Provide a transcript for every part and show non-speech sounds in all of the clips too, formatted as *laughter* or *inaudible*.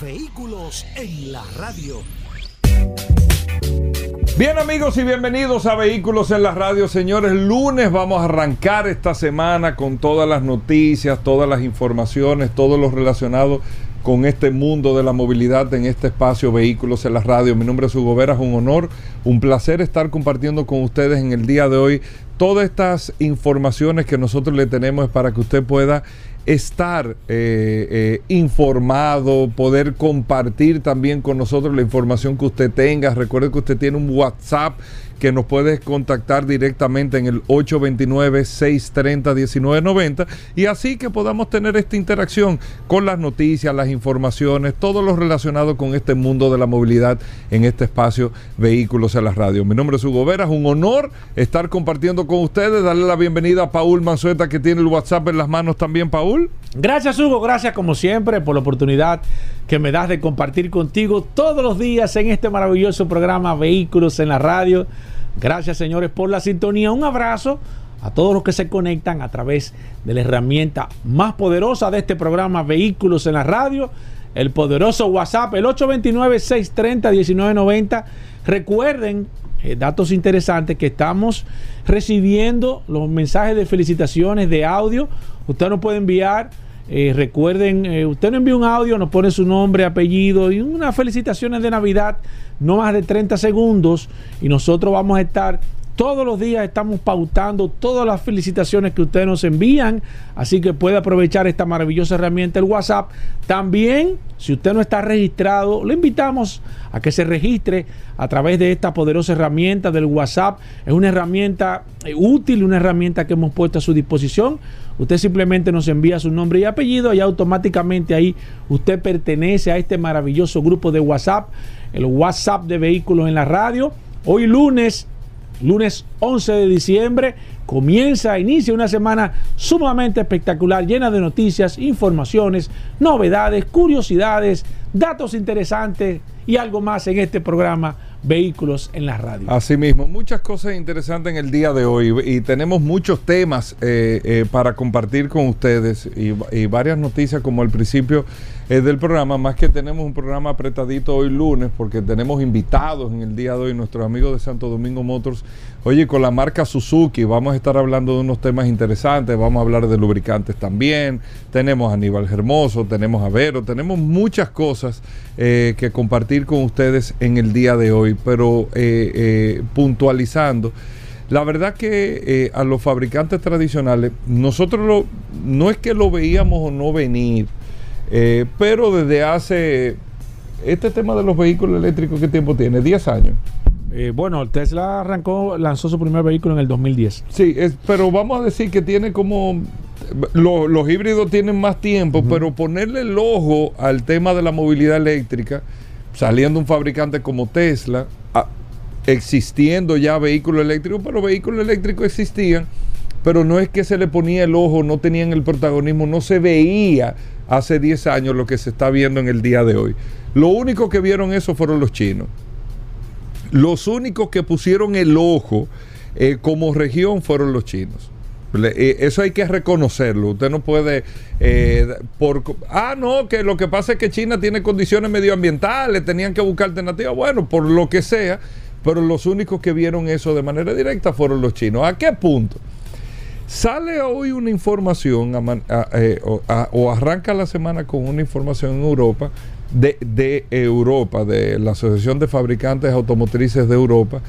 Vehículos en la radio. Bien amigos y bienvenidos a Vehículos en la Radio, señores. Lunes vamos a arrancar esta semana con todas las noticias, todas las informaciones, todo lo relacionado con este mundo de la movilidad en este espacio Vehículos en la Radio. Mi nombre es Hugo Vera, es un honor, un placer estar compartiendo con ustedes en el día de hoy todas estas informaciones que nosotros le tenemos para que usted pueda estar eh, eh, informado, poder compartir también con nosotros la información que usted tenga. Recuerde que usted tiene un WhatsApp que nos puedes contactar directamente en el 829-630-1990 y así que podamos tener esta interacción con las noticias, las informaciones, todo lo relacionado con este mundo de la movilidad en este espacio Vehículos en la Radio. Mi nombre es Hugo Vera, es un honor estar compartiendo con ustedes, darle la bienvenida a Paul Manzueta que tiene el WhatsApp en las manos también, Paul. Gracias Hugo, gracias como siempre por la oportunidad que me das de compartir contigo todos los días en este maravilloso programa Vehículos en la Radio. Gracias señores por la sintonía. Un abrazo a todos los que se conectan a través de la herramienta más poderosa de este programa Vehículos en la Radio, el poderoso WhatsApp, el 829-630-1990. Recuerden, eh, datos interesantes, que estamos recibiendo los mensajes de felicitaciones de audio. Usted nos puede enviar. Eh, recuerden, eh, usted nos envía un audio, nos pone su nombre, apellido y unas felicitaciones de Navidad no más de 30 segundos y nosotros vamos a estar todos los días estamos pautando todas las felicitaciones que ustedes nos envían, así que puede aprovechar esta maravillosa herramienta, el WhatsApp. También, si usted no está registrado, le invitamos a que se registre a través de esta poderosa herramienta del WhatsApp. Es una herramienta eh, útil, una herramienta que hemos puesto a su disposición. Usted simplemente nos envía su nombre y apellido y automáticamente ahí usted pertenece a este maravilloso grupo de WhatsApp, el WhatsApp de vehículos en la radio. Hoy lunes lunes 11 de diciembre. Comienza, inicia una semana sumamente espectacular, llena de noticias, informaciones, novedades, curiosidades, datos interesantes y algo más en este programa Vehículos en la Radio. Asimismo, muchas cosas interesantes en el día de hoy y tenemos muchos temas eh, eh, para compartir con ustedes y, y varias noticias como al principio del programa, más que tenemos un programa apretadito hoy lunes, porque tenemos invitados en el día de hoy, nuestros amigos de Santo Domingo Motors. Oye, con la marca Suzuki vamos a estar hablando de unos temas interesantes, vamos a hablar de lubricantes también, tenemos a Aníbal Hermoso, tenemos a Vero, tenemos muchas cosas eh, que compartir con ustedes en el día de hoy, pero eh, eh, puntualizando. La verdad que a los fabricantes tradicionales, nosotros lo, no es que lo veíamos o no venir, eh, pero desde hace, este tema de los vehículos eléctricos, ¿qué tiempo tiene? 10 años. Eh, bueno, Tesla arrancó, lanzó su primer vehículo en el 2010. Sí, pero vamos a decir que tiene como los híbridos tienen más tiempo, pero ponerle el ojo al tema de la movilidad eléctrica, saliendo un fabricante como Tesla, existiendo ya vehículos eléctricos, pero vehículos eléctricos existían, pero no es que se le ponía el ojo, no tenían el protagonismo, no se veía hace 10 años lo que se está viendo en el día de hoy. Lo único que vieron eso fueron los chinos. Los únicos que pusieron el ojo eh, como región fueron los chinos. Eh, eso hay que reconocerlo. Usted no puede. Eh, por, ah, no, que lo que pasa es que China tiene condiciones medioambientales, tenían que buscar alternativas. Bueno, por lo que sea, pero los únicos que vieron eso de manera directa fueron los chinos. ¿A qué punto? Sale hoy una información eh, o, arranca la semana con una información en Europa, de, Europa, de la Asociación de Fabricantes Automotrices de Europa,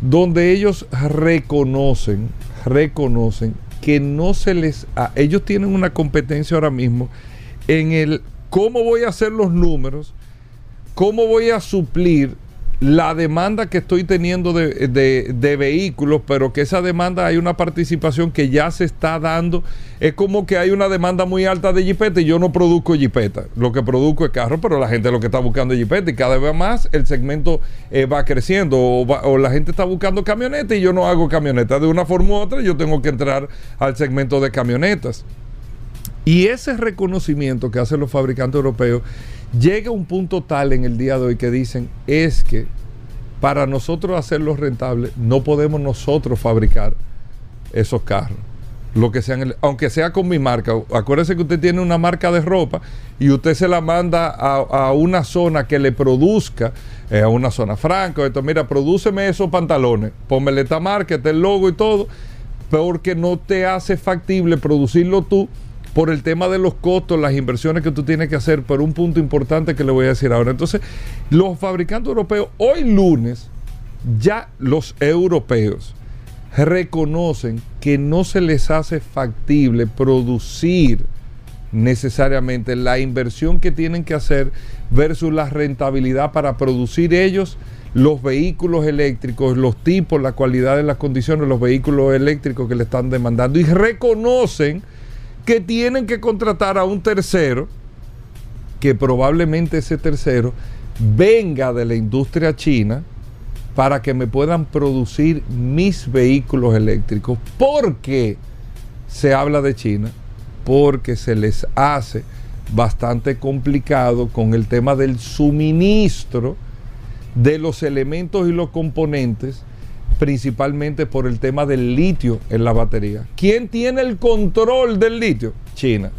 donde ellos reconocen, reconocen que no se les... ellos tienen una competencia ahora mismo en el cómo voy a hacer los números, cómo voy a suplir la demanda que estoy teniendo de, de- vehículos, pero que esa demanda hay una participación que ya se está dando. Es como que hay una demanda muy alta de jipeta y yo no produzco jipeta. Lo que produzco es carro, pero la gente lo que está buscando es jipeta y cada vez más el segmento eh, va creciendo o, o la gente está buscando camionetas y yo no hago camionetas. De una forma u otra yo tengo que entrar al segmento de camionetas. Y ese reconocimiento que hacen los fabricantes europeos llega un punto tal en el día de hoy que dicen es que para nosotros hacerlo rentable no podemos nosotros fabricar esos carros. Lo que sean, aunque sea con mi marca. Acuérdese que usted tiene una marca de ropa y usted se la manda a, una zona que le produzca, eh, a una zona franca. Mira, prodúceme esos pantalones, pónmele esta marca, este logo y todo, porque no te hace factible producirlo tú por el tema de los costos, las inversiones que tú tienes que hacer, por un punto importante que le voy a decir ahora. Entonces, los fabricantes europeos, hoy lunes, ya los europeos reconocen que no se les hace factible producir necesariamente la inversión que tienen que hacer versus la rentabilidad para producir ellos los vehículos eléctricos, los tipos, la cualidad de las condiciones los vehículos eléctricos que le están demandando y reconocen que tienen que contratar a un tercero que probablemente ese tercero venga de la industria china para que me puedan producir mis vehículos eléctricos. ¿Por qué se habla de China? Porque se les hace bastante complicado con el tema del suministro de los elementos y los componentes, principalmente por el tema del litio en la batería. ¿Quién tiene el control del litio? China.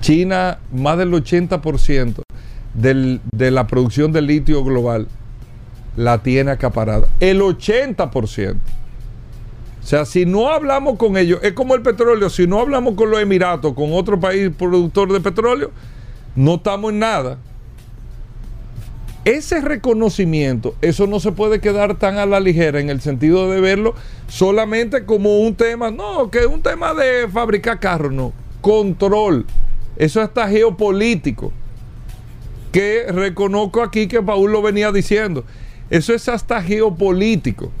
China, más del 80% del- de la producción de litio global la tiene acaparada. El 80%. O sea, si no hablamos con ellos, es como el petróleo, si no hablamos con los Emiratos, con otro país productor de petróleo, no estamos en nada. Ese reconocimiento, eso no se puede quedar tan a la ligera en el sentido de verlo solamente como un tema, no, que es un tema de fabricar carros, no. Control. Eso está geopolítico. Que reconozco aquí que Paul lo venía diciendo. Eso es hasta geopolítico.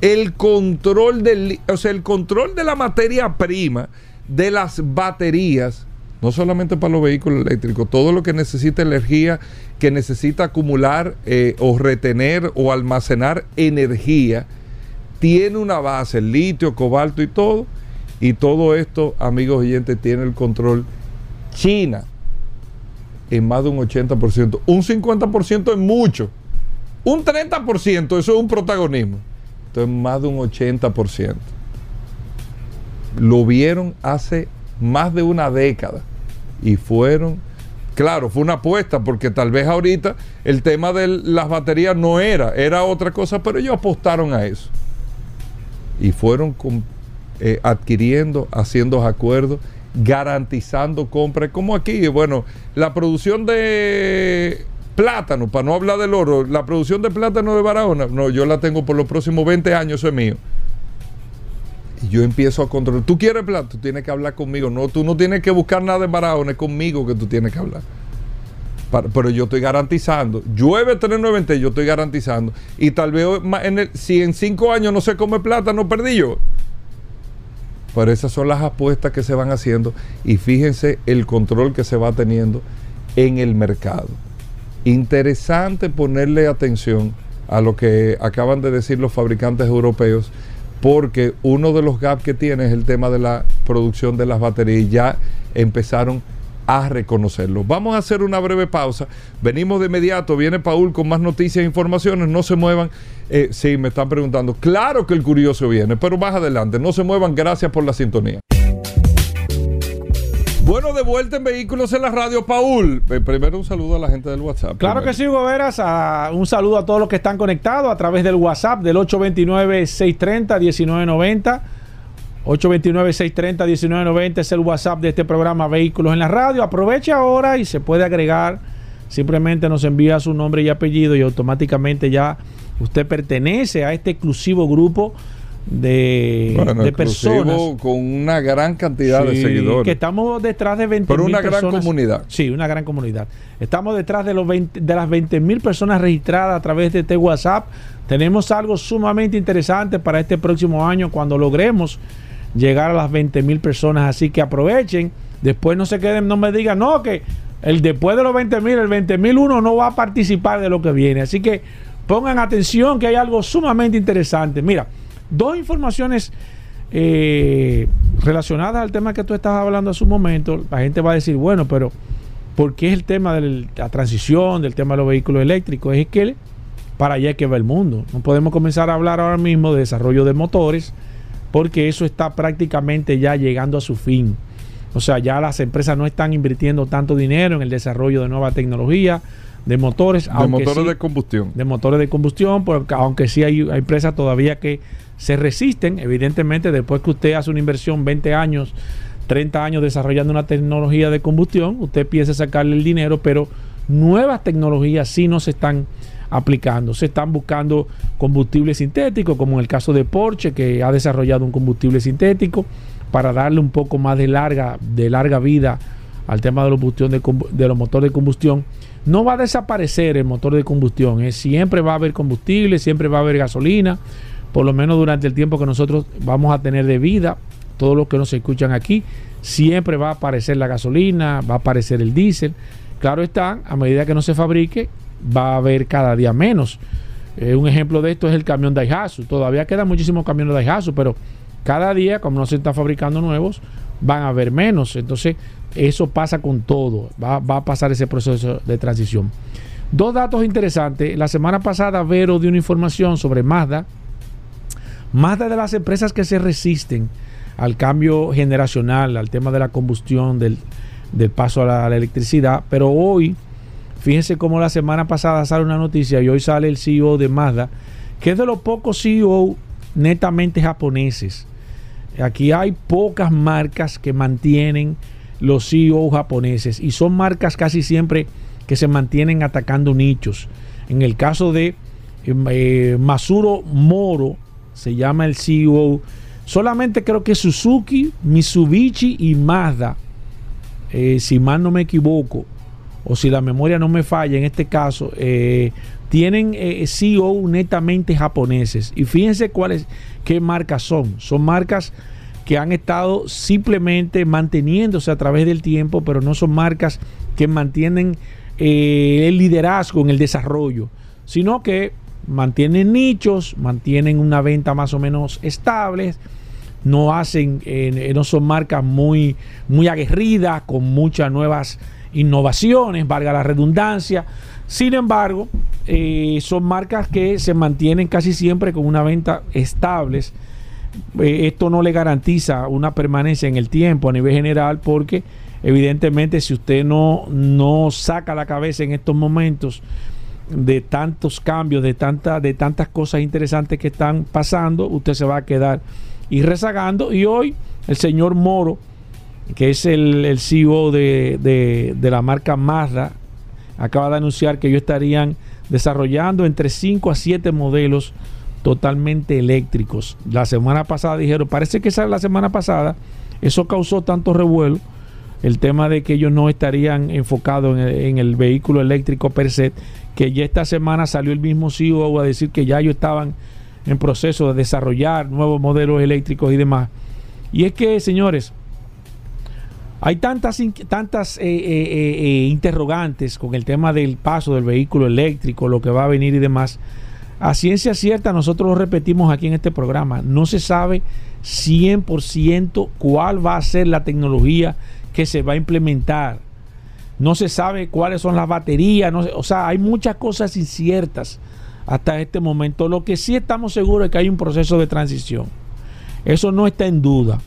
El control del, o sea, el control de la materia prima, de las baterías, no solamente para los vehículos eléctricos, todo lo que necesita energía, que necesita acumular eh, o retener o almacenar energía, tiene una base, litio, cobalto y todo. Y todo esto, amigos oyentes, tiene el control China en más de un 80%. Un 50% es mucho. Un 30%, eso es un protagonismo. Entonces, más de un 80%. Lo vieron hace más de una década y fueron, claro, fue una apuesta porque tal vez ahorita el tema de las baterías no era, era otra cosa, pero ellos apostaron a eso. Y fueron com- eh, adquiriendo, haciendo acuerdos, garantizando compras, como aquí, bueno, la producción de plátano, para no hablar del oro, la producción de plátano de Barahona, no, yo la tengo por los próximos 20 años, eso es mío. Y yo empiezo a controlar. Tú quieres plata, tú tienes que hablar conmigo. No, tú no tienes que buscar nada en Barahona, es conmigo que tú tienes que hablar. Pero yo estoy garantizando. Llueve 390, yo estoy garantizando. Y tal vez si en cinco años no se come plata, no perdí yo. Pero esas son las apuestas que se van haciendo. Y fíjense el control que se va teniendo en el mercado. Interesante ponerle atención a lo que acaban de decir los fabricantes europeos, porque uno de los gaps que tiene es el tema de la producción de las baterías. y Ya empezaron a reconocerlo. Vamos a hacer una breve pausa. Venimos de inmediato. Viene Paul con más noticias e informaciones. No se muevan. Eh, sí, me están preguntando. Claro que el curioso viene, pero más adelante. No se muevan. Gracias por la sintonía. Bueno, de vuelta en Vehículos en la Radio, Paul. Eh, Primero un saludo a la gente del WhatsApp. Claro que sí, Hugo Veras. Ah, un saludo a todos los que están conectados a través del WhatsApp del 829-630-1990. 829-630-1990 es el WhatsApp de este programa Vehículos en la Radio. Aproveche ahora y se puede agregar. Simplemente nos envía su nombre y apellido y automáticamente ya usted pertenece a este exclusivo grupo de, bueno, personas. Con una gran cantidad de seguidores. Que estamos detrás de 20 Pero una gran comunidad. Sí, una gran comunidad. Estamos detrás de, los 20, de las 20 mil personas registradas a través de este WhatsApp. Tenemos algo sumamente interesante para este próximo año cuando logremos llegar a las 20 mil personas. Así que aprovechen. Después no se queden, no me digan, no, que el después de los 20 mil, el 20 mil uno no va a participar de lo que viene. Así que pongan atención que hay algo sumamente interesante. Mira, dos informaciones eh, relacionadas al tema que tú estabas hablando hace un momento. La gente va a decir, bueno, pero ¿por qué es el tema de la transición, del tema de los vehículos eléctricos? Es que para allá que va el mundo. No podemos comenzar a hablar ahora mismo de desarrollo de motores porque eso está prácticamente ya llegando a su fin. O sea, ya las empresas no están invirtiendo tanto dinero en el desarrollo de nueva tecnología, de motores. De motores de combustión. De motores de combustión, porque aunque sí hay, empresas todavía que se resisten, evidentemente después que usted hace una inversión 20 años, 30 años desarrollando una tecnología de combustión, usted piensa sacarle el dinero, pero nuevas tecnologías sí no se están aplicando. Se están buscando combustibles sintéticos, como en el caso de Porsche, que ha desarrollado un combustible sintético para darle un poco más de larga, de larga vida al tema de los, de, de los motores de combustión. No va a desaparecer el motor de combustión, ¿eh? siempre va a haber combustible, siempre va a haber gasolina, por lo menos durante el tiempo que nosotros vamos a tener de vida, todos los que nos escuchan aquí, siempre va a aparecer la gasolina, va a aparecer el diésel. Claro está, a medida que no se fabrique, va a haber cada día menos. Eh, un ejemplo de esto es el camión Daihatsu. Todavía quedan muchísimos camiones Daihatsu, pero cada día, como no se están fabricando nuevos, van a haber menos. Entonces, eso pasa con todo. Va, a pasar ese proceso de transición. Dos datos interesantes. La semana pasada, Vero dio una información sobre Mazda. Mazda de las empresas que se resisten al cambio generacional, al tema de la combustión, del, paso a la, electricidad. Pero hoy, fíjense cómo la semana pasada sale una noticia y hoy sale el CEO de Mazda, que es de los pocos CEO netamente japoneses Aquí hay pocas marcas que mantienen los CEO japoneses y son marcas casi siempre que se mantienen atacando nichos. En el caso de eh, Masuro Moro, se llama el CEO, solamente creo que Suzuki, Mitsubishi y Mazda, eh, si mal no me equivoco, o si la memoria no me falla en este caso, eh, tienen CEO netamente japoneses. Y fíjense cuáles, qué marcas son. Son marcas que han estado simplemente manteniéndose a través del tiempo, pero no son marcas que mantienen eh, el liderazgo en el desarrollo, sino que mantienen nichos, mantienen una venta más o menos estable, no hacen, eh, no son marcas muy, muy aguerridas, con muchas nuevas innovaciones, valga la redundancia. Sin embargo, eh, son marcas que se mantienen casi siempre con una venta estables eh, esto no le garantiza una permanencia en el tiempo a nivel general porque evidentemente si usted no, no saca la cabeza en estos momentos de tantos cambios, de, tanta, de tantas cosas interesantes que están pasando, usted se va a quedar y rezagando. Y hoy el señor Moro, que es el, el CEO de, de, de, la marca Mazda, acaba de anunciar que ellos estarían desarrollando entre 5 a 7 modelos totalmente eléctricos. La semana pasada dijeron, parece que esa la semana pasada, eso causó tanto revuelo, el tema de que ellos no estarían enfocados en el, vehículo eléctrico per se, que ya esta semana salió el mismo CEO a decir que ya ellos estaban en proceso de desarrollar nuevos modelos eléctricos y demás. Y es que, señores, hay tantas, tantas eh, eh, eh, interrogantes con el tema del paso del vehículo eléctrico, lo que va a venir y demás a ciencia cierta, nosotros lo repetimos aquí en este programa, no se sabe 100% cuál va a ser la tecnología que se va a implementar. No se sabe cuáles son las baterías, o sea, hay muchas cosas inciertas hasta este momento. Lo que sí estamos seguros es que hay un proceso de transición. Eso no está en duda.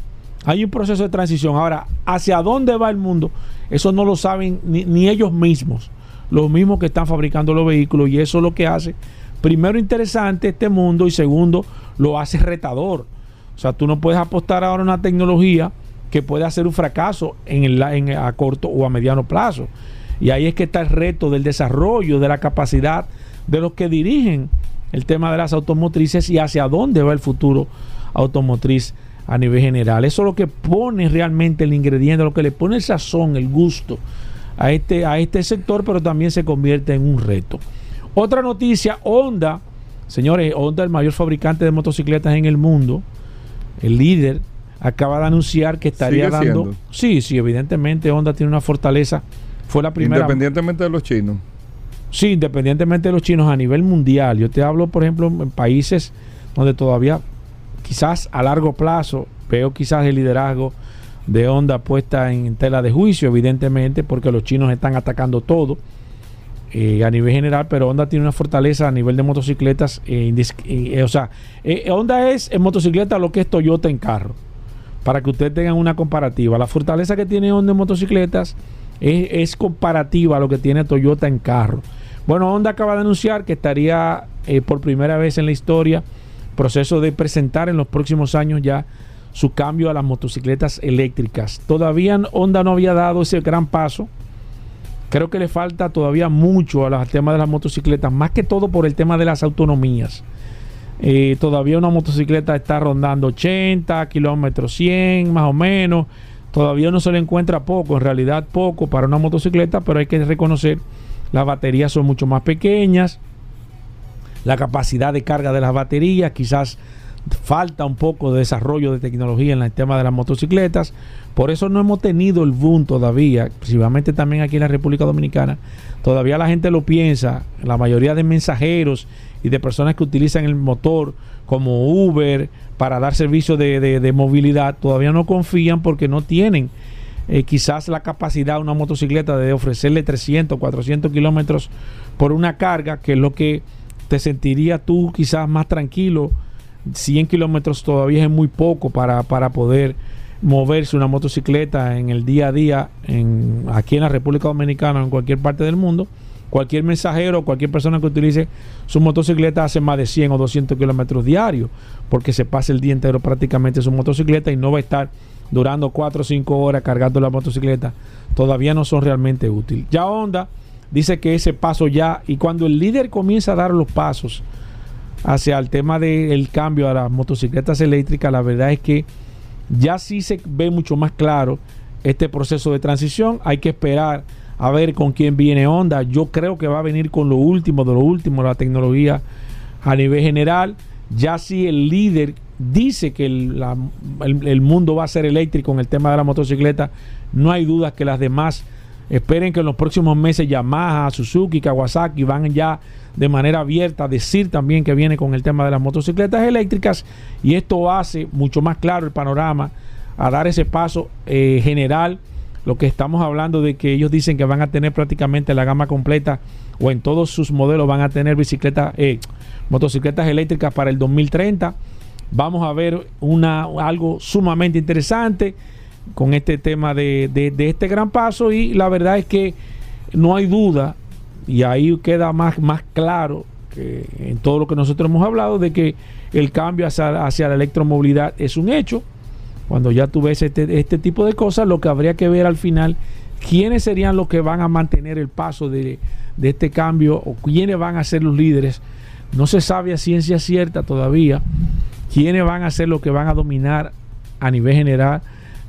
Hay un proceso de transición. Ahora, ¿hacia dónde va el mundo? Eso no lo saben ni, ni ellos mismos, los mismos que están fabricando los vehículos, y eso es lo que hace primero interesante este mundo y segundo lo hace retador. O sea, tú no puedes apostar ahora a una tecnología que puede hacer un fracaso en el, a corto o a mediano plazo. Y ahí es que está el reto del desarrollo, de la capacidad de los que dirigen el tema de las automotrices y hacia dónde va el futuro automotriz a nivel general. Eso es lo que pone realmente el ingrediente, lo que le pone el sazón, el gusto a este, a este sector, pero también se convierte en un reto. Otra noticia, Honda, señores, Honda, el mayor fabricante de motocicletas en el mundo, el líder, acaba de anunciar que estaría dando... siendo. Sí, sí, evidentemente Honda tiene una fortaleza. Fue la primera... Independientemente de los chinos. Sí, independientemente de los chinos a nivel mundial. Yo te hablo, por ejemplo, en países donde todavía, quizás a largo plazo, veo quizás el liderazgo de Honda puesta en tela de juicio, evidentemente, porque los chinos están atacando todo eh, a nivel general, pero Honda tiene una fortaleza a nivel de motocicletas. eh, eh, o sea, Honda es en motocicleta lo que es Toyota en carro, para que ustedes tengan una comparativa. La fortaleza que tiene Honda en motocicletas es, comparativa a lo que tiene Toyota en carro. Bueno, Honda acaba de anunciar que estaría eh, por primera vez en la historia proceso de presentar en los próximos años ya su cambio a las motocicletas eléctricas. Todavía Honda no había dado ese gran paso. Creo que le falta todavía mucho a los temas de las motocicletas, más que todo por el tema de las autonomías. Eh, todavía una motocicleta está rondando 80 kilómetros, 100 más o menos. Todavía no se le encuentra poco, en realidad poco para una motocicleta, pero hay que reconocer las baterías son mucho más pequeñas. La capacidad de carga de las baterías quizás falta un poco de desarrollo de tecnología en el tema de las motocicletas. Por eso no hemos tenido el boom todavía, principalmente también aquí en la República Dominicana. Todavía la gente lo piensa, la mayoría de mensajeros y de personas que utilizan el motor como Uber para dar servicio de, de- movilidad, todavía no confían porque no tienen eh, quizás la capacidad de una motocicleta de ofrecerle 300, 400 kilómetros por una carga, que es lo que te sentiría tú quizás más tranquilo. 100 kilómetros todavía es muy poco para, para poder moverse una motocicleta en el día a día en, aquí en la República Dominicana o en cualquier parte del mundo. Cualquier mensajero, cualquier persona que utilice su motocicleta hace más de 100 o 200 kilómetros diarios, porque se pasa el día entero prácticamente en su motocicleta y no va a estar durando 4 o 5 horas cargando la motocicleta. Todavía no son realmente útiles. Ya Honda dice que ese paso ya, y cuando el líder comienza a dar los pasos hacia el tema del cambio a las motocicletas eléctricas, la verdad es que ya sí se ve mucho más claro este proceso de transición. Hay que esperar a ver con quién viene Honda. Yo creo que va a venir con lo último de lo último, la tecnología a nivel general. Ya si el líder dice que el, mundo va a ser eléctrico en el tema de la motocicleta, no hay dudas que las demás esperen que en los próximos meses Yamaha, Suzuki, Kawasaki van ya de manera abierta a decir también que viene con el tema de las motocicletas eléctricas y esto hace mucho más claro el panorama a dar ese paso eh, general lo que estamos hablando de que ellos dicen que van a tener prácticamente la gama completa o en todos sus modelos van a tener bicicletas, eh, motocicletas eléctricas para el 2030. Vamos a ver una, algo sumamente interesante con este tema de, de- de este gran paso y la verdad es que no hay duda y ahí queda más, más claro que en todo lo que nosotros hemos hablado de que el cambio hacia, hacia la electromovilidad es un hecho cuando ya tú ves este, este tipo de cosas, lo que habría que ver al final, quiénes serían los que van a mantener el paso de, este cambio o quiénes van a ser los líderes. No se sabe a ciencia cierta todavía quiénes van a ser los que van a dominar a nivel general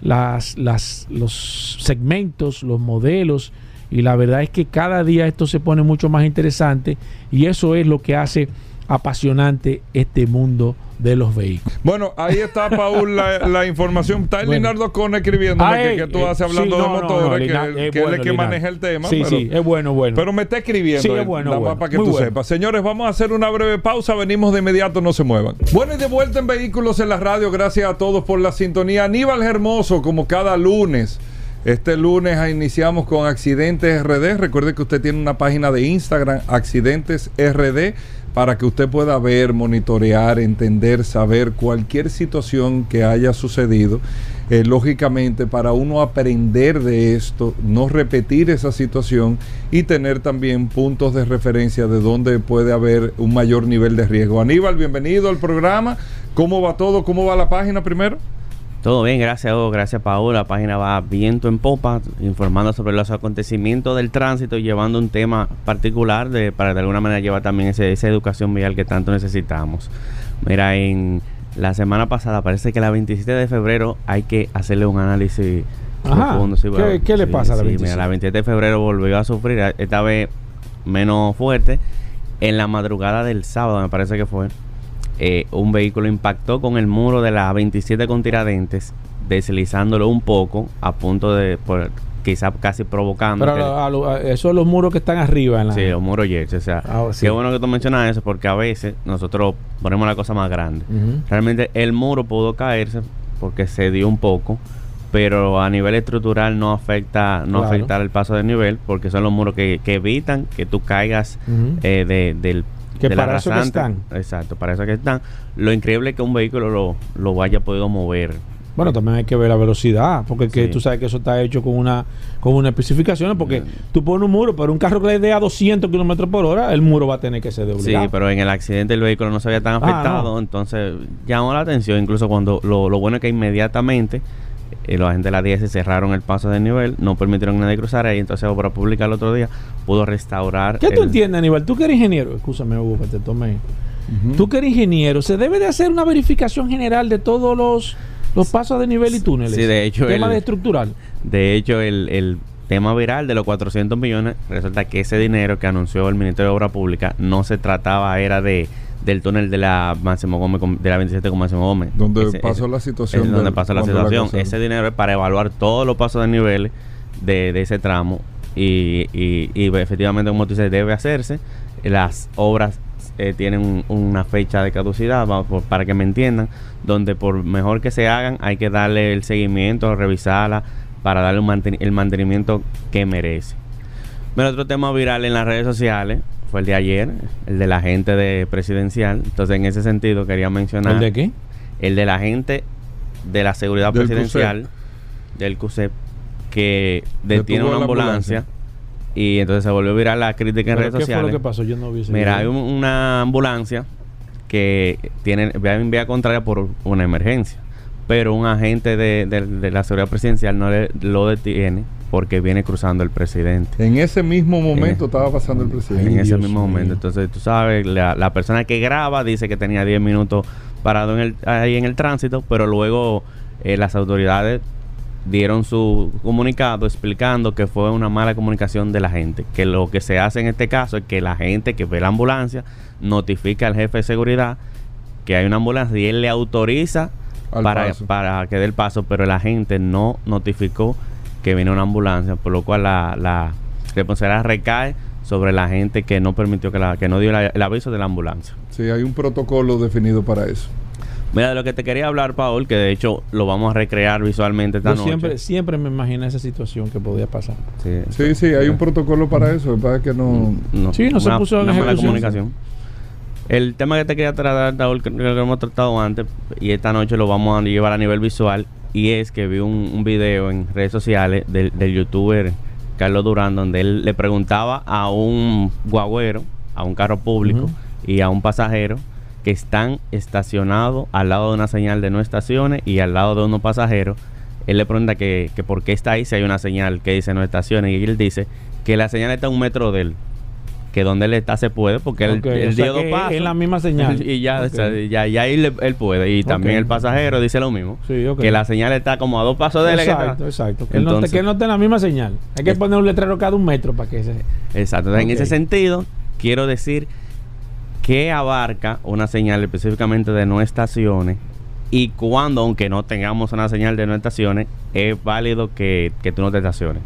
las, los segmentos, los modelos. Y la verdad es que cada día esto se pone mucho más interesante y eso es lo que hace apasionante este mundo de los vehículos. Bueno, ahí está, Paul, la, la información. Está el Bueno. Leonardo Cone escribiéndome Ah, que, que tú eh, haces hablando sí, de no, motores, no, que, es el que maneja el tema. Sí, pero, sí, es bueno, bueno. Pero me está escribiendo. Sí, es bueno, bueno. para que Muy tú bueno. sepas. Señores, vamos a hacer una breve pausa. Venimos de inmediato, no se muevan. Bueno, y de vuelta en Vehículos en la Radio. Gracias a todos por la sintonía. Aníbal Hermoso, como cada lunes. Este lunes ah, iniciamos con Accidentes RD. Recuerde que usted tiene una página de Instagram, Accidentes RD, para que usted pueda ver, monitorear, entender, saber cualquier situación que haya sucedido. Eh, lógicamente, para uno aprender de esto, no repetir esa situación y tener también puntos de referencia de donde puede haber un mayor nivel de riesgo. Aníbal, bienvenido al programa. ¿Cómo va todo? ¿Cómo va la página primero? Todo bien, gracias Hugo, gracias Paola. La página va viento en popa, informando sobre los acontecimientos del tránsito y llevando un tema particular de, para de alguna manera llevar también ese- esa educación vial que tanto necesitamos. Mira, en La semana pasada, parece que la 27 de febrero hay que hacerle un análisis Ajá. profundo. sí, ¿Qué- bueno, qué le sí, pasa a la sí, 27? mira, la 27 de febrero volvió a sufrir, esta vez menos fuerte. En la madrugada del sábado, me parece que fue, eh, un vehículo impactó con el muro de la 27 con Tiradentes, deslizándolo un poco, a punto de, por, quizá casi provocando. Pero que- a lo- a lo- a- esos son los muros que están arriba en la. Sí, los muros Jersey, O sea, Ah, sí. qué bueno que tú mencionas eso porque a veces nosotros ponemos la cosa más grande. Realmente el muro pudo caerse porque se dio un poco, pero a nivel estructural no afecta no Claro. afecta el paso de nivel porque son los muros que, que evitan que tú caigas Ujú. eh, de, del Que para eso que arrasante. Exacto, para eso que están. Lo increíble es que un vehículo lo, lo haya podido mover. Bueno, también hay que ver la velocidad, porque que tú sabes que eso está hecho con una con una especificación, porque tú pones un muro, pero un carro que le dé a 200 kilómetros por hora, el muro va a tener que ser de Sí, pero en el accidente el vehículo no se había tan Ah, afectado, no. entonces llamó la atención, incluso cuando lo, lo bueno es que inmediatamente eh, los agentes de la 10 cerraron el paso de nivel, no permitieron que nadie cruzara y entonces Obra Pública el otro día pudo restaurar. ¿Qué tú el- entiendes, Aníbal? Tú que eres ingeniero, escúchame, Hugo, que te tome. Tú que eres ingeniero, ¿se debe de hacer una verificación general de todos los, los pasos de nivel y túneles? Sí, de hecho, Tema el- de estructural. De hecho, el, el tema viral de los 400 millones, resulta que ese dinero que anunció el Ministerio de Obra Pública no se trataba, era de del túnel de la Máximo Gómez, de la 27 con Máximo Gómez. Donde Ese- pasó ese- la situación es donde del- pasó la situación. ese dinero es para evaluar todos los pasos de niveles de, de ese tramo y, y, y efectivamente, como tú dices, debe hacerse. Las obras eh, tienen un- una fecha de caducidad, por- para que me entiendan, donde por mejor que se hagan hay que darle el seguimiento, revisarla, para darle un manten- el mantenimiento que merece. Pero otro tema viral en las redes sociales fue el de ayer, el de la gente de presidencial. Entonces, en ese sentido, quería mencionar ¿El de qué? el de la gente de la seguridad Del presidencial del CUSEP que detiene Detuvo una la ambulancia, ambulancia. y entonces se volvió viral la crítica en ¿Pero redes ¿Qué fue sociales. lo que pasó? Yo no vi Mira, hay un- una ambulancia que tiene vía en vía contraria por una emergencia, pero un agente de, de- de la seguridad presidencial no le, lo detiene porque viene cruzando el presidente. En ese mismo momento En- estaba pasando el presidente. en ese Dios mismo mío. momento. Entonces, tú sabes, la, la persona que graba dice que tenía 10 minutos parado en el, ahí en el tránsito, pero luego eh, las autoridades dieron su comunicado explicando que fue una mala comunicación de la gente, que lo que se hace en este caso es que la gente que ve la ambulancia notifica al jefe de seguridad que hay una ambulancia y él le autoriza para, para que dé el paso, pero la gente no notificó que viene una ambulancia, por lo cual la, la responsabilidad recae sobre la gente que no permitió que la que no dio la- el aviso de la ambulancia. Sí, hay un protocolo definido para eso. Mira, de lo que te quería hablar, Paul, que de hecho lo vamos a recrear visualmente esta Yo noche. siempre, siempre me imaginé esa situación que podía pasar. Sí, Sí, sí, hay un protocolo para eso. Es que no... no, Sí, no se puso en una mala ejecución. comunicación. El tema que te quería tratar, que, que lo hemos tratado antes, y esta noche lo vamos a llevar a nivel visual, y es que vi un, un video en redes sociales del, del youtuber Carlos Durán, donde él le preguntaba a un guagüero, a un carro público y a un pasajero que están estacionados al lado de una señal de no estaciones y al lado de unos pasajeros. Él le pregunta que, que por qué está ahí si hay una señal que dice no estaciones y él dice que la señal está a un metro de él. Que donde él está se puede porque él, Ok, él o sea dio dos pasos. es la misma señal. *laughs* y ya, Ok. o sea, ya, ya ahí le- él puede. Y también el pasajero dice lo mismo. Sí. Que la señal está como a dos pasos de él. Exacto, exacto. Que, él no, Entonces- que él no esté en la misma señal. Hay que Es- poner un letrero cada un metro para que se... Exacto. Entonces, En ese sentido, quiero decir que abarca una señal específicamente de no estaciones y cuando, aunque no tengamos una señal de no estaciones, es válido que, que tú no te estaciones.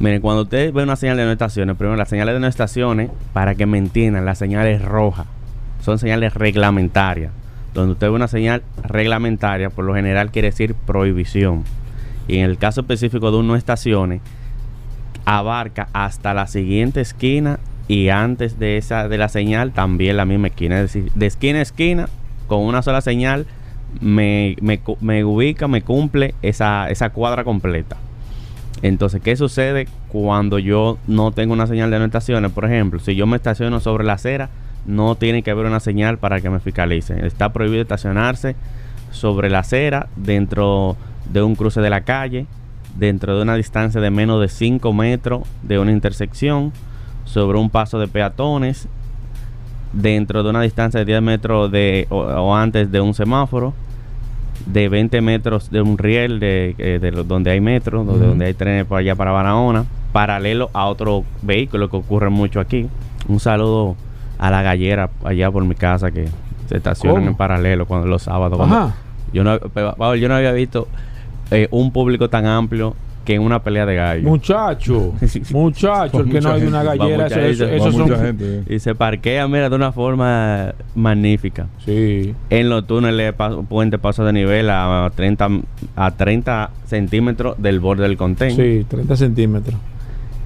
Miren, cuando usted ve una señal de no estaciones, primero las señales de no estaciones, para que me entiendan, las señales rojas son señales reglamentarias. Donde usted ve una señal reglamentaria, por lo general quiere decir prohibición. Y en el caso específico de un no estaciones, abarca hasta la siguiente esquina y antes de esa de la señal también la misma esquina. Es decir, de esquina a esquina, con una sola señal, me, me, me ubica, me cumple esa, esa cuadra completa. Entonces, ¿qué sucede cuando yo no tengo una señal de no estaciones? Por ejemplo, si yo me estaciono sobre la acera, no tiene que haber una señal para que me fiscalicen. Está prohibido estacionarse sobre la acera dentro de un cruce de la calle, dentro de una distancia de menos de 5 metros de una intersección, sobre un paso de peatones dentro de una distancia de 10 metros de, o antes de un semáforo, de 20 metros de un riel de, eh, de donde hay metros, donde, hay trenes para allá para Barahona, paralelo a otro vehículo que ocurre mucho aquí. Un saludo a la gallera allá por mi casa que se estacionan ¿Cómo? en paralelo cuando los sábados. cuando- Ajá. yo no, yo no había visto eh, un público tan amplio que en una pelea de gallos. Muchacho, *laughs* muchacho, el que no hay una gallera, mucha eso, eso- gente, son. eh. Y se parquea, mira, de una forma magnífica. Sí. En los túneles, pa- puente paso de nivel a 30, a 30 centímetros del borde del contén. Sí, 30 centímetros.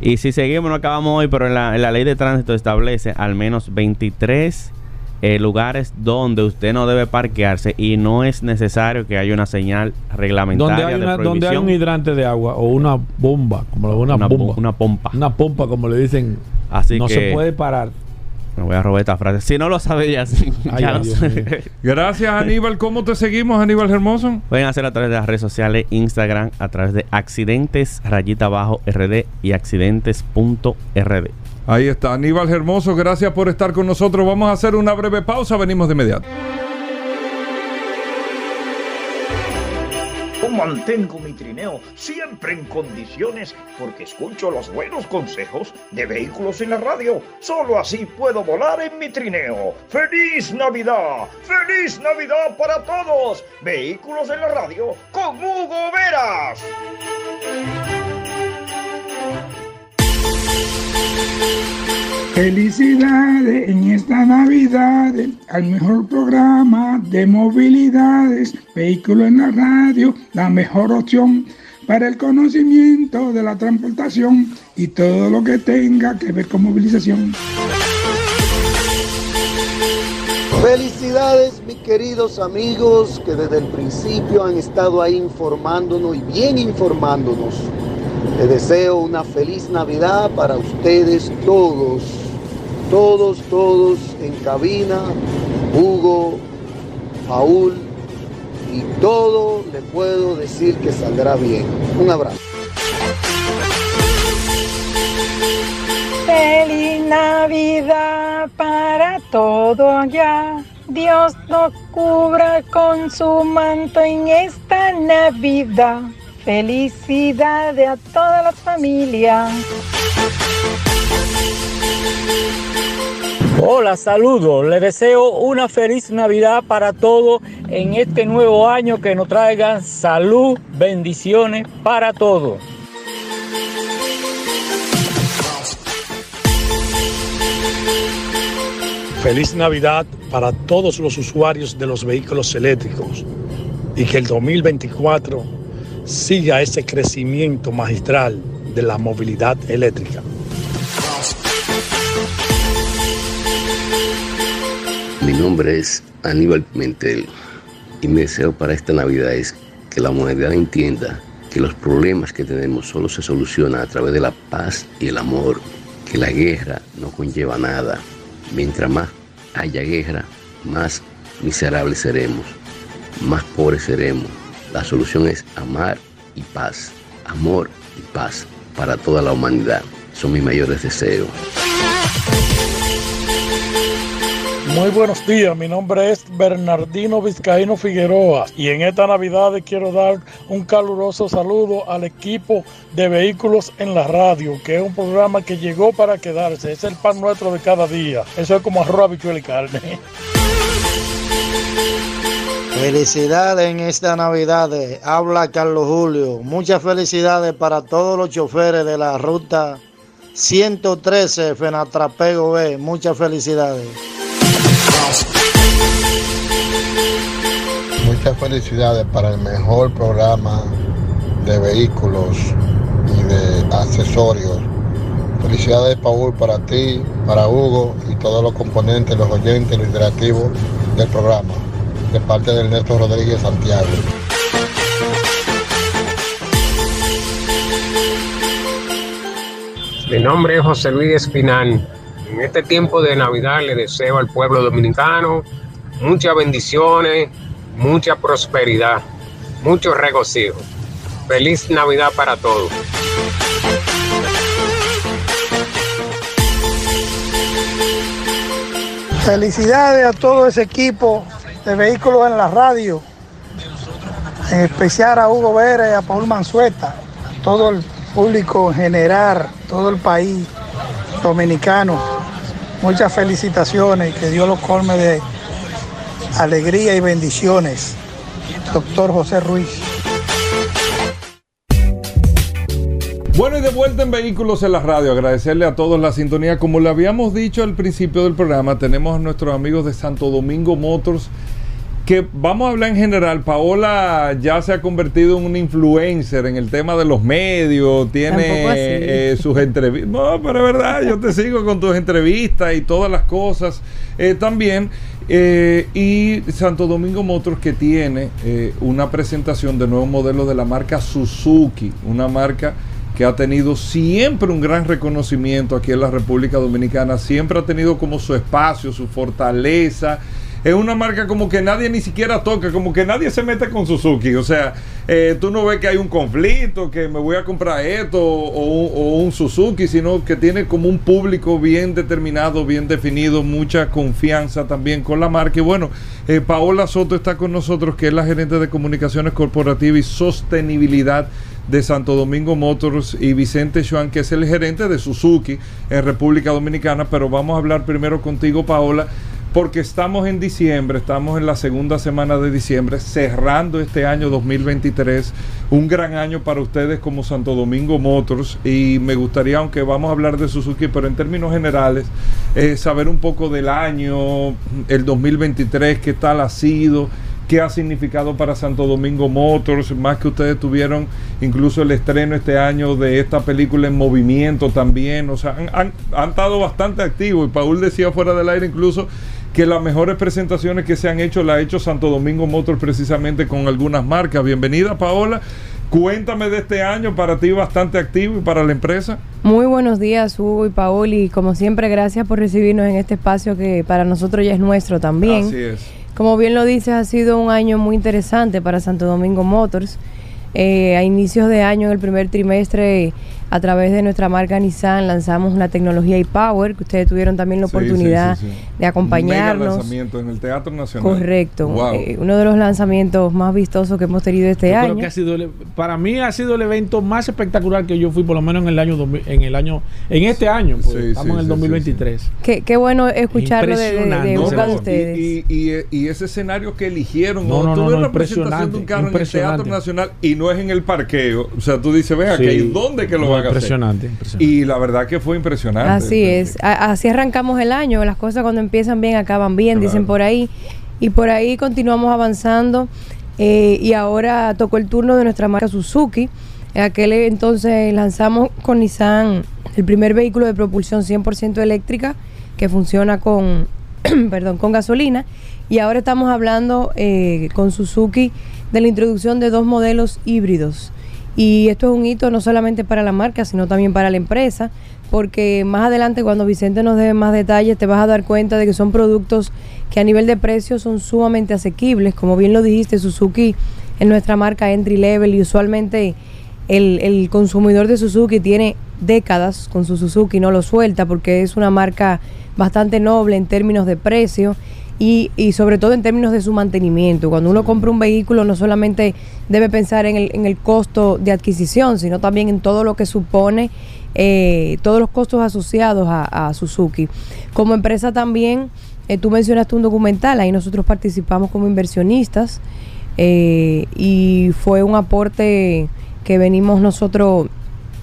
Y si seguimos, no acabamos hoy, pero en la, en la ley de tránsito establece al menos 23 eh, lugares donde usted no debe parquearse y no es necesario que haya una señal reglamentaria Donde hay, de una, donde hay prohibición. un hidrante de agua o una bomba, como le- una, una, bomba. una pompa. Una pompa, como le dicen. Así no que se puede parar. me voy a robar esta frase. Si no lo sabías, Ay, ya Dios sé. mío. Gracias, Aníbal. ¿Cómo te seguimos, Aníbal Hermoso? Pueden hacer a través de las redes sociales, Instagram, a través de accidentes rayita abajo RD y accidentes.rd. Ahí está, Aníbal Hermoso. Gracias por estar con nosotros. Vamos a hacer una breve pausa. Venimos de inmediato. Mantengo mi trineo siempre en condiciones porque escucho los buenos consejos de vehículos en la radio. Solo así puedo volar en mi trineo. ¡Feliz Navidad! ¡Feliz Navidad para todos! Vehículos en la radio con Hugo Veras. Felicidades en esta Navidad al mejor programa de movilidades, vehículo en la radio, la mejor opción para el conocimiento de la transportación y todo lo que tenga que ver con movilización. Felicidades mis queridos amigos que desde el principio han estado ahí informándonos y bien informándonos. Les deseo una feliz Navidad para ustedes todos, todos, todos en cabina, Hugo, Paul y todo le puedo decir que saldrá bien. Un abrazo. Feliz Navidad para todo allá. Dios nos cubra con su manto en esta Navidad. Felicidades a todas las familias. Hola, saludos. Les deseo una feliz Navidad para todos en este nuevo año que nos traigan salud, bendiciones para todos. Feliz Navidad para todos los usuarios de los vehículos eléctricos y que el 2024 siga ese crecimiento magistral de la movilidad eléctrica. Mi nombre es Aníbal Pimentel y mi deseo para esta Navidad es que la humanidad entienda que los problemas que tenemos solo se solucionan a través de la paz y el amor, que la guerra no conlleva nada. Mientras más haya guerra, más miserables seremos, más pobres seremos. La solución es amar y paz, amor y paz para toda la humanidad. Son mis mayores deseos. Muy buenos días, mi nombre es Bernardino Vizcaíno Figueroa y en esta Navidad quiero dar un caluroso saludo al equipo de vehículos en la radio, que es un programa que llegó para quedarse, es el pan nuestro de cada día, eso es como arroz, habichuela y carne. Felicidades en esta Navidad. Habla Carlos Julio. Muchas felicidades para todos los choferes de la ruta 113 Fenatrapego B. Muchas felicidades. Muchas felicidades para el mejor programa de vehículos y de accesorios. Felicidades, Paul, para ti, para Hugo y todos los componentes, los oyentes, los interactivos del programa, de parte del Ernesto Rodríguez Santiago. Mi nombre es José Luis Espinal. En este tiempo de Navidad le deseo al pueblo dominicano muchas bendiciones, mucha prosperidad, mucho regocijo. Feliz Navidad para todos. Felicidades a todo ese equipo de vehículos en la radio, en especial a Hugo y a Paul Manzueta, a todo el público en general, todo el país dominicano. Muchas felicitaciones que Dios los colme de alegría y bendiciones. Doctor José Ruiz. Bueno, y de vuelta en Vehículos en la Radio, agradecerle a todos la sintonía. Como le habíamos dicho al principio del programa, tenemos a nuestros amigos de Santo Domingo Motors, que vamos a hablar en general. Paola ya se ha convertido en un influencer en el tema de los medios, tiene eh, sus entrevistas. No, pero es verdad, yo te sigo con tus entrevistas y todas las cosas eh, también. Eh, y Santo Domingo Motors que tiene eh, una presentación de nuevos modelos de la marca Suzuki, una marca que ha tenido siempre un gran reconocimiento aquí en la República Dominicana, siempre ha tenido como su espacio, su fortaleza. Es una marca como que nadie ni siquiera toca, como que nadie se mete con Suzuki. O sea, eh, tú no ves que hay un conflicto, que me voy a comprar esto o, un- Suzuki, sino que tiene como un público bien determinado, bien definido, mucha confianza también con la marca. Y bueno, eh, Paola Soto está con nosotros, que es la gerente de comunicaciones corporativas y sostenibilidad de Santo Domingo Motors y Vicente Schwan, que es el gerente de Suzuki en República Dominicana. Pero vamos a hablar primero contigo, Paola, porque estamos en diciembre, estamos en la segunda semana de diciembre, cerrando este año 2023, un gran año para ustedes como Santo Domingo Motors y me gustaría, aunque vamos a hablar de Suzuki, pero en términos generales, eh, saber un poco del año, el 2023, qué tal ha sido, qué ha significado para Santo Domingo Motors, más que ustedes tuvieron incluso el estreno este año de esta película en movimiento también, o sea, han, han- han estado bastante activos y Paul decía fuera del aire incluso que las mejores presentaciones que se han hecho la ha hecho Santo Domingo Motors precisamente con algunas marcas. Bienvenida Paola, cuéntame de este año para ti bastante activo y para la empresa. Muy buenos días, Hugo y Paoli. Como siempre, gracias por recibirnos en este espacio que para nosotros ya es nuestro también. Así es. Como bien lo dices, ha sido un año muy interesante para Santo Domingo Motors. Eh, a inicios de año, en el primer trimestre, a través de nuestra marca Nissan, lanzamos una tecnología e-Power, que ustedes tuvieron también la Sí, sí, oportunidad sí, sí. de Un mega acompañarnos. lanzamiento en el Teatro Nacional. Correcto. Wow. Eh, uno de los lanzamientos más vistosos que hemos tenido este Yo creo año. que ha sido el- para mí ha sido el evento más espectacular que yo fui por lo menos en el año 2000 en el año en este año pues, Sí, estamos sí, en el sí, 2023 Qué, qué bueno escucharlo de, de, de Impresionante. boca No, de no, ustedes. Y, y- y- ese escenario que eligieron, No, no, tú no, ves no, la presentación de un carro en el. Teatro Nacional y no es en el parqueo. O sea, tú dices, venga, Sí. que ¿dónde que lo No, van impresionante, impresionante. Y la verdad que fue impresionante. Así es, A- así arrancamos el año, las cosas cuando empiezan bien acaban bien, Claro. dicen por ahí, y por ahí continuamos avanzando eh, y ahora tocó el turno de nuestra marca Suzuki. En aquel entonces lanzamos con Nissan el primer vehículo de propulsión 100% eléctrica que funciona con, *clears throat* perdón, con gasolina y ahora estamos hablando eh, con Suzuki de la introducción de dos modelos híbridos. Y esto es un hito no solamente para la marca, sino también para la empresa, porque más adelante cuando Vicente nos dé más detalles te vas a dar cuenta de que son productos que a nivel de precio son sumamente asequibles. Como bien lo dijiste, Suzuki es nuestra marca entry level y usualmente el, el consumidor de Suzuki tiene décadas con su Suzuki, no lo suelta porque es una marca bastante noble en términos de precio y, y sobre todo en términos de su mantenimiento. Cuando uno compra un vehículo no solamente debe pensar en el, en el costo de adquisición, sino también en todo lo que supone, eh, todos los costos asociados a, Suzuki. Como empresa también, eh, tú mencionaste un documental, ahí nosotros participamos como inversionistas eh, y fue un aporte que venimos nosotros